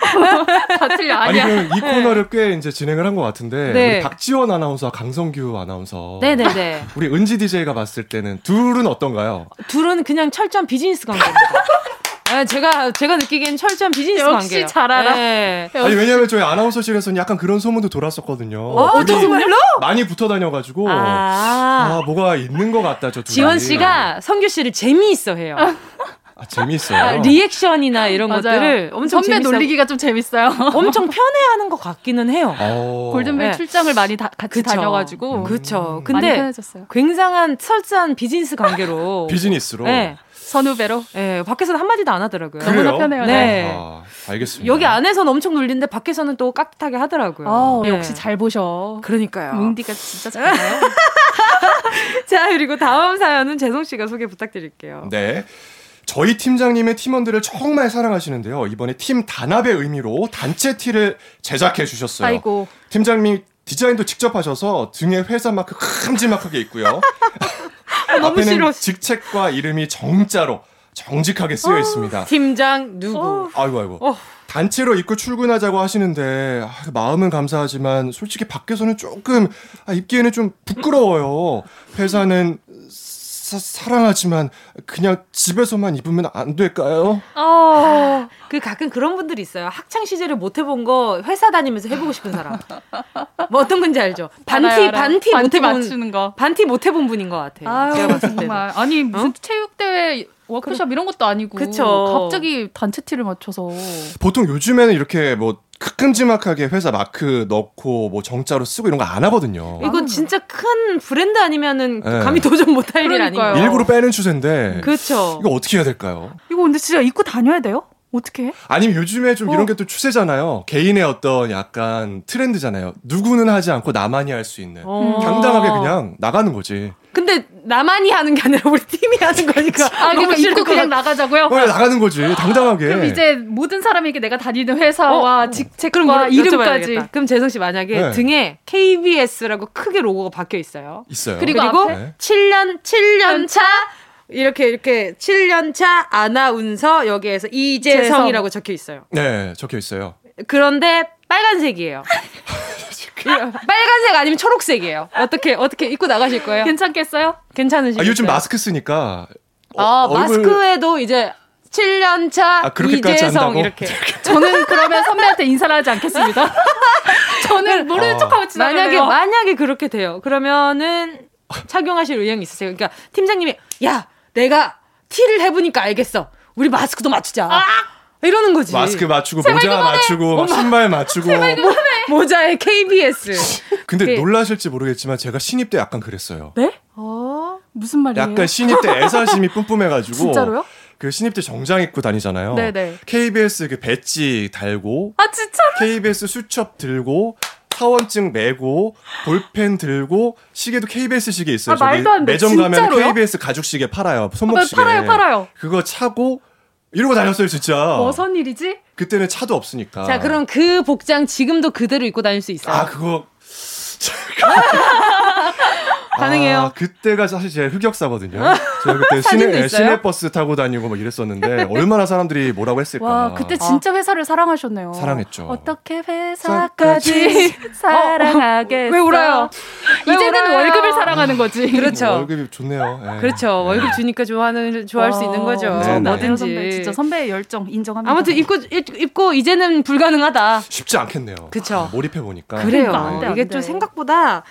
다 틀려. 아니야. 아니, 이 코너를 꽤 이제 진행을 한 것 같은데, 네. 우리 박지원 아나운서와 강성규 아나운서. 네네네. 우리 은지 DJ가 봤을 때는 둘은 어떤가요? 둘은 그냥 철저한 비즈니스 관계입니다. 네, 제가 제가 느끼기엔 철저한 비즈니스 역시 관계예요. 잘 알아. 네. 아니 왜냐면 저희 아나운서실에서는 약간 그런 소문도 돌았었거든요. 어, 소문로? 많이 붙어 다녀가지고 아. 아, 뭐가 있는 것 같다 저. 지원 씨가 성규 씨를 재미있어 해요. 아, 재밌어요. 아, 리액션이나 이런 맞아요. 것들을 엄청 선배 재밌어. 놀리기가 좀 재밌어요. 엄청 편해하는 것 같기는 해요. 오. 어. 골든벨 네. 출장을 많이 다, 같이 그쵸. 다녀가지고. 그렇죠. 근데 굉장한 철저한 비즈니스 관계로. <laughs> 비즈니스로. 네. 선후배로? 네, 밖에서는 한마디도 안 하더라고요. 너무나 편해요. 네. 네. 아, 알겠습니다. 여기 안에서는 엄청 놀리는데 밖에서는 또 깍듯하게 하더라고요. 아, 네. 역시 잘 보셔. 그러니까요. 뭉디가 진짜 잘해요. <laughs> 자, 그리고 다음 사연은 재성 씨가 소개 부탁드릴게요. 네. 저희 팀장님의 팀원들을 정말 사랑하시는데요. 이번에 팀 단합의 의미로 단체 티를 제작해 주셨어요. 아이고. 팀장님이 디자인도 직접 하셔서 등에 회사 마크 큼지막하게 있고요. <laughs> 아, 너무 싫어. 직책과 이름이 정자로 정직하게 쓰여 어, 있습니다. 팀장 누구? 어. 아이고 아이고. 어. 단체로 입고 출근하자고 하시는데 아, 마음은 감사하지만 솔직히 밖에서는 조금 아, 입기에는 좀 부끄러워요. 회사는 사, 사랑하지만 그냥 집에서만 입으면 안 될까요? 어, 그 가끔 그런 분들이 있어요. 학창 시절에 못 해본 거 회사 다니면서 해보고 싶은 사람. 뭐 어떤 건지 알죠? 반티 알아요, 알아요. 반티, 못 해본 맞추는 거. 반티 못 해본 분인 것 같아요. 아유, 제가 봤을 때 정말 아니 무슨 어? 체육 대회 워크숍 이런 것도 아니고 그쵸. 갑자기 단체 티를 맞춰서 보통 요즘에는 이렇게 뭐 큼지막하게 회사 마크 넣고 뭐 정자로 쓰고 이런 거 안 하거든요. 이건 진짜 큰 브랜드 아니면은 네. 감히 도전 못할 일 아닌가요? 일부러 빼는 추세인데. 그렇죠. 이거 어떻게 해야 될까요? 이거 근데 진짜 입고 다녀야 돼요? 어떻게? 아니면 요즘에 좀 어. 이런 게 또 추세잖아요. 개인의 어떤 약간 트렌드잖아요. 누구는 하지 않고 나만이 할 수 있는. 어. 당당하게 그냥 나가는 거지. 근데 나만이 하는 게 아니라 우리 팀이 하는 거니까. 아, 너무 그러니까 입고 것 그냥. 나가자고요? 어, 나가는 거지. 당당하게. 그럼 이제 모든 사람에게 내가 다니는 회사와 어, 직책과 그럼 우리 이름까지. 여쭤봐야겠다. 그럼 재성 씨 만약에 네. 등에 KBS라고 크게 로고가 박혀 있어요. 있어요. 그리고 그리고 앞에? 네. 7년 7년 차 이렇게 이렇게 7년 차 아나운서 여기에서 이재성이라고 적혀 있어요. 네, 적혀 있어요. 그런데 빨간색이에요. <laughs> 빨간색 아니면 초록색이에요. 어떻게 어떻게 입고 나가실 거예요? 괜찮겠어요? 괜찮으시겠어요? 아, 요즘 마스크 쓰니까. 어, 아, 얼굴- 마스크에도 이제 7년 차 아, 그렇게까지 이재성 한다고? 이렇게. <laughs> 저는 그러면 선배한테 인사를 하지 않겠습니다. <laughs> 저는 모르는 어. 척하고 지나가요. 만약에 만약에 그렇게 돼요. 그러면은 착용하실 의향이 있으세요. 그러니까 팀장님이 야 내가 티를 해보니까 알겠어. 우리 마스크도 맞추자. 이러는 거지. 마스크 맞추고 모자 맞추고 막 신발 맞추고. 모자에 KBS. 근데 그- 놀라실지 모르겠지만 제가 신입 때 약간 그랬어요. 네? 어. 무슨 말이에요? 약간 신입 때 애사심이 뿜뿜해가지고. <laughs> 진짜로요? 그 신입 때 정장 입고 다니잖아요. 네네. KBS 그 배지 달고 아 진짜? KBS 수첩 들고 사원증 메고 볼펜 들고 시계도 KBS 시계 있어요. 아, 말도 안 돼. 매점 가면 진짜로요? KBS 가죽 시계 팔아요. 손목 아, 시계. 팔아요, 팔아요. 그거 차고 이러고 다녔어요, 진짜. 무슨 일이지? 그때는 차도 없으니까. 자 그럼 그 복장 지금도 그대로 입고 다닐 수 있어요. 아 그거 <laughs> <laughs> 가능해요? 아, 그때가 사실 제 흑역사거든요. 제가 그때 <laughs> 시내? 시내버스 타고 다니고 막 이랬었는데 얼마나 사람들이 뭐라고 했을까. 와 그때 진짜 회사를 사랑하셨네요. 사랑했죠. 어떻게 회사까지 <laughs> 사랑하겠어? 왜 울어요? 왜 이제는 울어요? 월급을 사랑하는 거지. <laughs> 그렇죠. 월급이 좋네요. 예. 그렇죠. 월급 주니까 좋아하는 좋아할 수 있는 거죠. 네, 네. 뭐든지. 선배, 진짜 선배의 열정 인정합니다. 아무튼 입고 입- 입고 이제는 불가능하다. 쉽지 않겠네요. 그쵸. 아, 몰입해 보니까. 그래요. 안 돼, 안 이게 돼. 좀 생각보다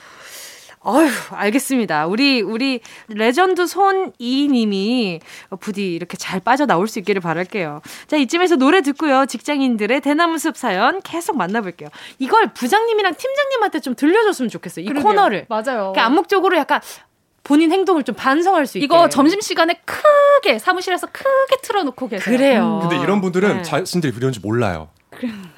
어휴, 알겠습니다. 우리, 우리, 레전드 손이님이 부디 이렇게 잘 빠져나올 수 있기를 바랄게요. 자, 이쯤에서 노래 듣고요. 직장인들의 대나무 숲 사연 계속 만나볼게요. 이걸 부장님이랑 팀장님한테 좀 들려줬으면 좋겠어요. 이 그러게요. 코너를. 맞아요. 그러니까 암묵적으로 약간 본인 행동을 좀 반성할 수 있게. 이거 점심 시간에 크게 사무실에서 크게 틀어놓고 계세요. 그래요. 근데 이런 분들은 네. 자신들이 그런지 몰라요.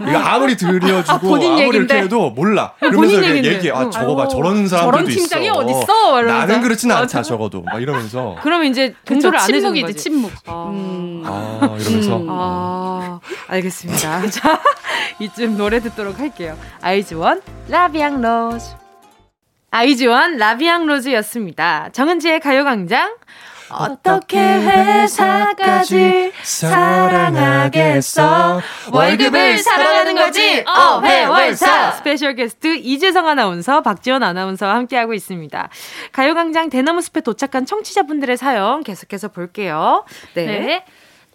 이거 아무리 들려주고 아, 본인 아무리 얘긴데. 이렇게 해도 몰라. 본인 그러면서. 얘기해. 아 응. 저거 봐 저런 사람들도 저런 팀장이 있어. 어딨어? 이러면서. 나는 그렇진 않다. 적어도 막 이러면서 그러면 이제 동조를 안 해주는 거지. 침묵. 아. 음. 아 이러면서 음. 아, 알겠습니다. <laughs> 자, 이쯤 노래 듣도록 할게요. 아이즈원, 라비앙 로즈. 아이즈원, 라비앙 로즈였습니다. 정은지의 가요광장. 어떻게 회사까지 사랑하겠어? 월급을 사랑하는 거지. 어회월사. special 게스트 이재성 아나운서, 박지원 아나운서와 함께하고 있습니다. 가요광장 대나무 숲에 도착한 청취자분들의 사연 계속해서 볼게요. 네. 네.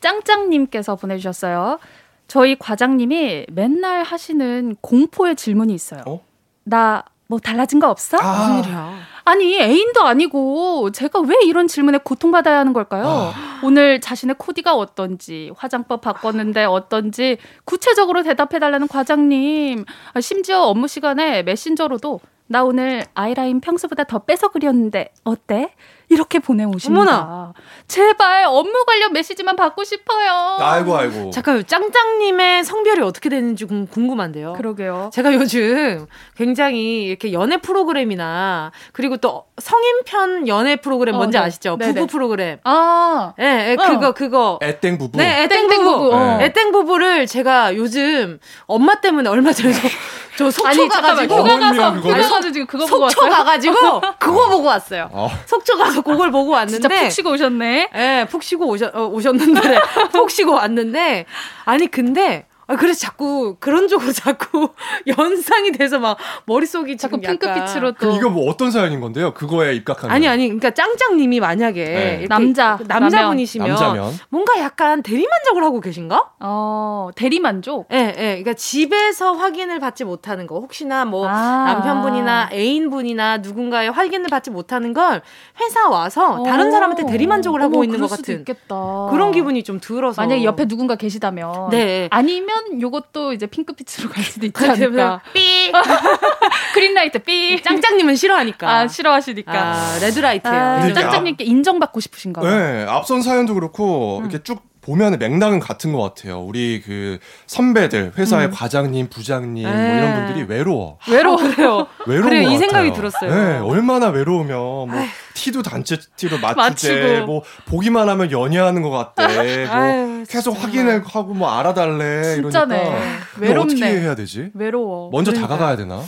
짱짱님께서 보내주셨어요. 저희 과장님이 맨날 하시는 공포의 질문이 있어요. 어? 나뭐 달라진 거 없어? 아. 무슨 일이야? 아니 애인도 아니고 제가 왜 이런 질문에 고통받아야 하는 걸까요? 오늘 자신의 코디가 어떤지 화장법 바꿨는데 어떤지 구체적으로 대답해달라는 과장님 아, 심지어 업무 시간에 메신저로도 나 오늘 아이라인 평소보다 더 빼서 그렸는데 어때? 이렇게 보내오십니다. 어머나. 제발 업무 관련 메시지만 받고 싶어요. 아이고 아이고. 잠깐요. 짱짱님의 성별이 어떻게 되는지 궁- 궁금한데요. 그러게요. 제가 요즘 굉장히 이렇게 연애 프로그램이나 그리고 또 성인편 연애 프로그램 어, 뭔지 네. 아시죠? 네네. 부부 프로그램. 아, 예, 예, 어. 그거 그거. 애땡 부부. 네, 애땡 부부. 부부, 어. 애땡 부부를 제가 요즘 엄마 때문에 얼마 전에 <laughs> 저, 저 속초 아니 가가지고 가서? 휴가 가서 지금 그거 보고 속초 왔어요? 가가지고 그거 보고 왔어요. 어. 속초 가서 그걸 보고 왔는데 진짜 푹 쉬고 오셨네. 예, 푹 쉬고 오셨, 어, 오셨는데, <laughs> 푹 쉬고 왔는데, 아니, 근데, 아, 그래서 자꾸, 그런 쪽으로 <laughs> 자꾸 연상이 돼서 막, 머릿속이 자꾸 핑크빛으로 또 그럼 이거 뭐 어떤 사연인 건데요? 그거에 입각하면. 아니, 아니, 그러니까 짱짱님이 만약에, 네. 남자, 남자분이시면, 남자면 뭔가 약간 대리만족을 하고 계신가? 어, 대리만족. 예, 예. 그러니까 집에서 확인을 받지 못하는 거. 혹시나 뭐, 아. 남편분이나 애인분이나 누군가의 확인을 받지 못하는 걸 회사 와서 다른 사람한테 대리만족을 하고 어머, 있는 것 그럴 수도 같은 있겠다. 그런 기분이 좀 들어서. 만약에 옆에 누군가 계시다면 네. 아니면 요것도 이제 핑크빛으로 갈 수도 있지 그래서 않을까. 삐! <laughs> 그린라이트 삐. 짱짱님은 싫어하니까. 아 싫어하시니까. 아, 레드라이트예요. 아, 짱짱님께 인정받고 싶으신가 봐. 네, 앞선 사연도 그렇고 이렇게 쭉 보면 맥락은 같은 것 같아요. 우리 그 선배들, 회사의 음. 과장님, 부장님, 뭐 이런 네. 분들이 외로워. 외로워. 그래요. <laughs> 외로운 그래, 이 생각이 들었어요. 네, 얼마나 외로우면, 뭐, 아휴. 티도 단체 티로 맞추재, 뭐, 보기만 하면 연애하는 것 같대. <laughs> 뭐, 아유, 계속 확인을 하고 뭐 알아달래. 진짜네. 이러니까. 외롭네. 어떻게 해야 되지? 외로워. 먼저 그러니까. 다가가야 되나?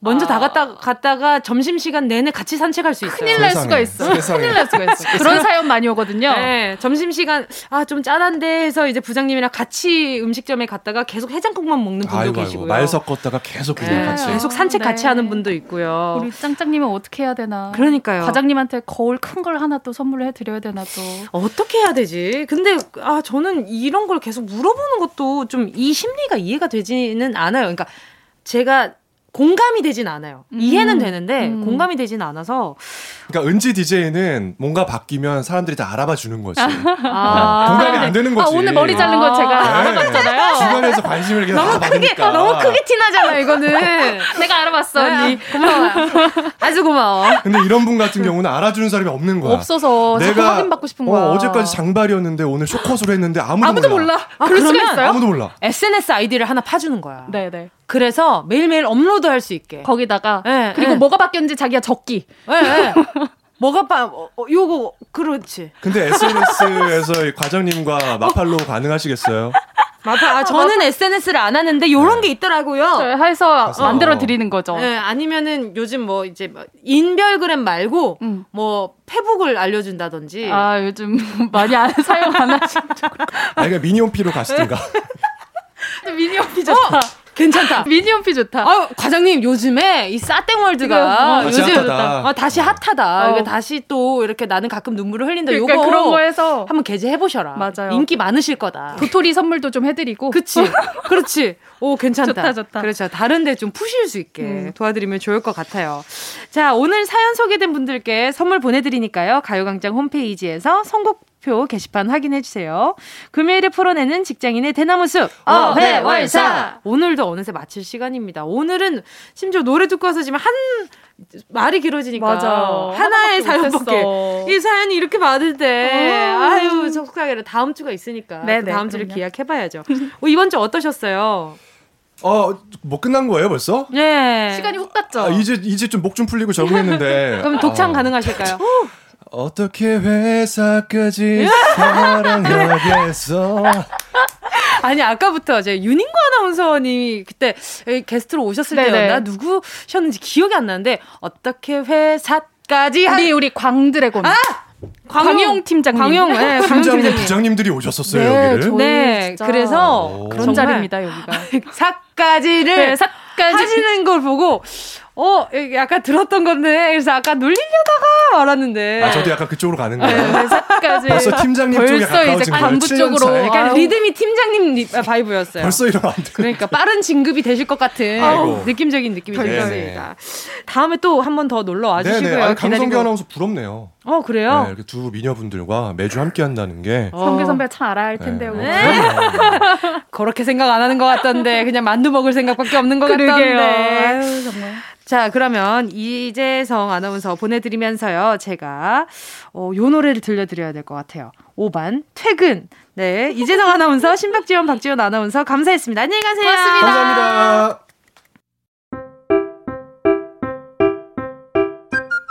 먼저 아. 다 갔다 갔다가 점심 시간 내내 같이 산책할 수 있어요. 큰일 날 수가 있어. 세상에. 큰일 날 수가 있어. 그런 사연 많이 오거든요. 네, 점심 시간 아 좀 짠한데 해서 이제 부장님이랑 같이 음식점에 갔다가 계속 해장국만 먹는 분도 아이고, 계시고요. 말 섞었다가 계속 그냥 네. 같이 계속 산책 네. 같이 하는 분도 있고요. 우리 짱짱님은 어떻게 해야 되나? 그러니까요. 과장님한테 거울 큰 걸 하나 또 선물을 해드려야 되나 또. 어떻게 해야 되지? 근데 아 저는 이런 걸 계속 물어보는 것도 좀 이 심리가 이해가 되지는 않아요. 그러니까 제가 공감이 되진 않아요. 음. 이해는 되는데 음. 공감이 되진 않아서. 그러니까 은지 DJ는 뭔가 바뀌면 사람들이 다 알아봐 주는 거지. <laughs> 아. 공감이 안 되는 거지. 아, 오늘 머리 자른 거 제가 네. 알아봤잖아요. 주변에서 관심을 계속 너무 크게 너무 크게 티나잖아 이거는. <laughs> 내가 알아봤어 언니. 네, 고마워. <laughs> 아주 고마워. 근데 이런 분 같은 경우는 알아주는 사람이 없는 거야. 없어서 내가 확인받고 싶은 거야. 어, 어제까지 장발이었는데 오늘 숏컷으로 했는데 아무도, 아무도 몰라. 몰라. 아, 그럴 수가 있어요? 아무도 몰라. SNS 아이디를 하나 파주는 거야. 네네. 네. 그래서 매일매일 업로드 할 수 있게. 거기다가 네, 그리고 네. 뭐가 바뀌었는지 자기가 적기. 네, <laughs> 뭐가 빠 어, 어, 요거 그렇지. 근데 SNS에서 과장님과 맞팔로 가능하시겠어요? 마팔 아 저는 SNS를 안 하는데 요런 게 있더라고요. 네, 해서 만들어 드리는 거죠. 네, 아니면은 요즘 뭐 이제 뭐 인별그램 말고 음. 뭐 페북을 알려준다든지. 아 요즘 <laughs> 많이 안 사용 안 하시죠. 아 그러니까 미니홈피로 가시든가. 미니홈피 좋다. 어! 괜찮다. <laughs> 미니홈피 좋다. 아, 과장님 요즘에 이 싸땡월드가 어, 요즘 핫하다. 어, 다시 핫하다. 어. 다시 또 이렇게 나는 가끔 눈물을 흘린다. 그러니까 요거 그런 거에서 한번 게재해 보셔라. 맞아요. 인기 많으실 거다. 도토리 선물도 좀 해드리고. 그치. <laughs> 그렇지. 오 괜찮다. 좋다 좋다. 그렇죠. 다른데 좀 푸실 수 있게 음. 도와드리면 좋을 것 같아요. 자 오늘 사연 소개된 분들께 선물 보내드리니까요. 가요광장 홈페이지에서 선곡 표 게시판 확인해 주세요. 금요일에 풀어내는 직장인의 대나무숲 어회월사 오늘도 어느새 마칠 시간입니다. 오늘은 심지어 노래 듣고 와서 지금 한 말이 길어지니까 맞아. 하나의 사연밖에 이 사연이 이렇게 많은데 어. 아유 속상해라 다음 주가 있으니까 네네, 다음 주를 기약해봐야죠. 어, 이번 주 어떠셨어요? 어, 뭐 끝난 거예요, 벌써? 네. 시간이 훅 갔죠. 아, 이제 이제 좀 목 좀 풀리고 적응했는데. <laughs> 그럼 독창 아. 가능하실까요? 어떻게 회사까지 <laughs> 사랑하겠어? 아니 아까부터 제 윤인구 아나운서님이 그때 게스트로 오셨을 네네. 때였나 누구셨는지 기억이 안 나는데 어떻게 회사까지 우리 우리 광드래곤 아! 광용, 팀장님. 광용, 네, <laughs> 팀장님, 부장님들이 오셨었어요, 네, 여기를. 네, 그래서 그런 자리입니다, 여기가. <laughs> 사까지를 네, 사까지. 하시는 걸 보고 어, 약간 들었던 건데, 그래서 아까 놀리려다가 말았는데. 아, 저도 약간 그쪽으로 가는 거예요. 네, 사까지. 벌써 팀장님 쪽에 벌써 이제 간부 쪽으로. 약간 리듬이 팀장님 리, 아, 바이브였어요. 벌써 이러면 안 돼. 그러니까 빠른 진급이 되실 것 같은 아이고. 느낌적인 느낌이 들었습니다. 다음에 또 한 번 더 놀러 와 주시고요. 아, 강성기 아나운서 부럽네요. 어, 그래요? 네, 이렇게 두 미녀분들과 매주 함께 한다는 게. 어. 성기 선배 참 알아야 할 텐데요. 네. 네. <laughs> 그렇게 생각 안 하는 것 같던데, 그냥 만두 먹을 생각밖에 없는 것 그러게요. 같던데. 아유, 정말. 자, 그러면 이재성 아나운서 보내드리면서요. 제가, 어, 요 노래를 들려드려야 될 것 같아요. 5반, 퇴근. 네. 이재성 아나운서, 신박지원, 박지원 아나운서, 감사했습니다. 안녕히 가세요. 고맙습니다. 감사합니다.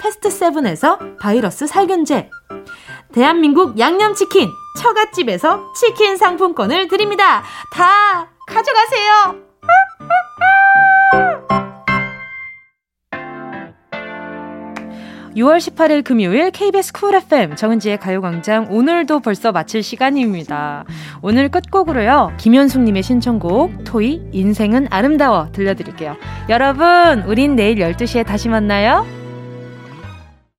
패스트 세븐에서 바이러스 살균제 대한민국 양념치킨 처갓집에서 치킨 상품권을 드립니다. 다 가져가세요. 6월 18일 금요일 KBS 쿨 FM 정은지의 가요광장 오늘도 벌써 마칠 시간입니다. 오늘 끝곡으로요. 김현숙님의 신청곡 토이 인생은 아름다워 들려드릴게요. 여러분 우린 내일 12시에 다시 만나요.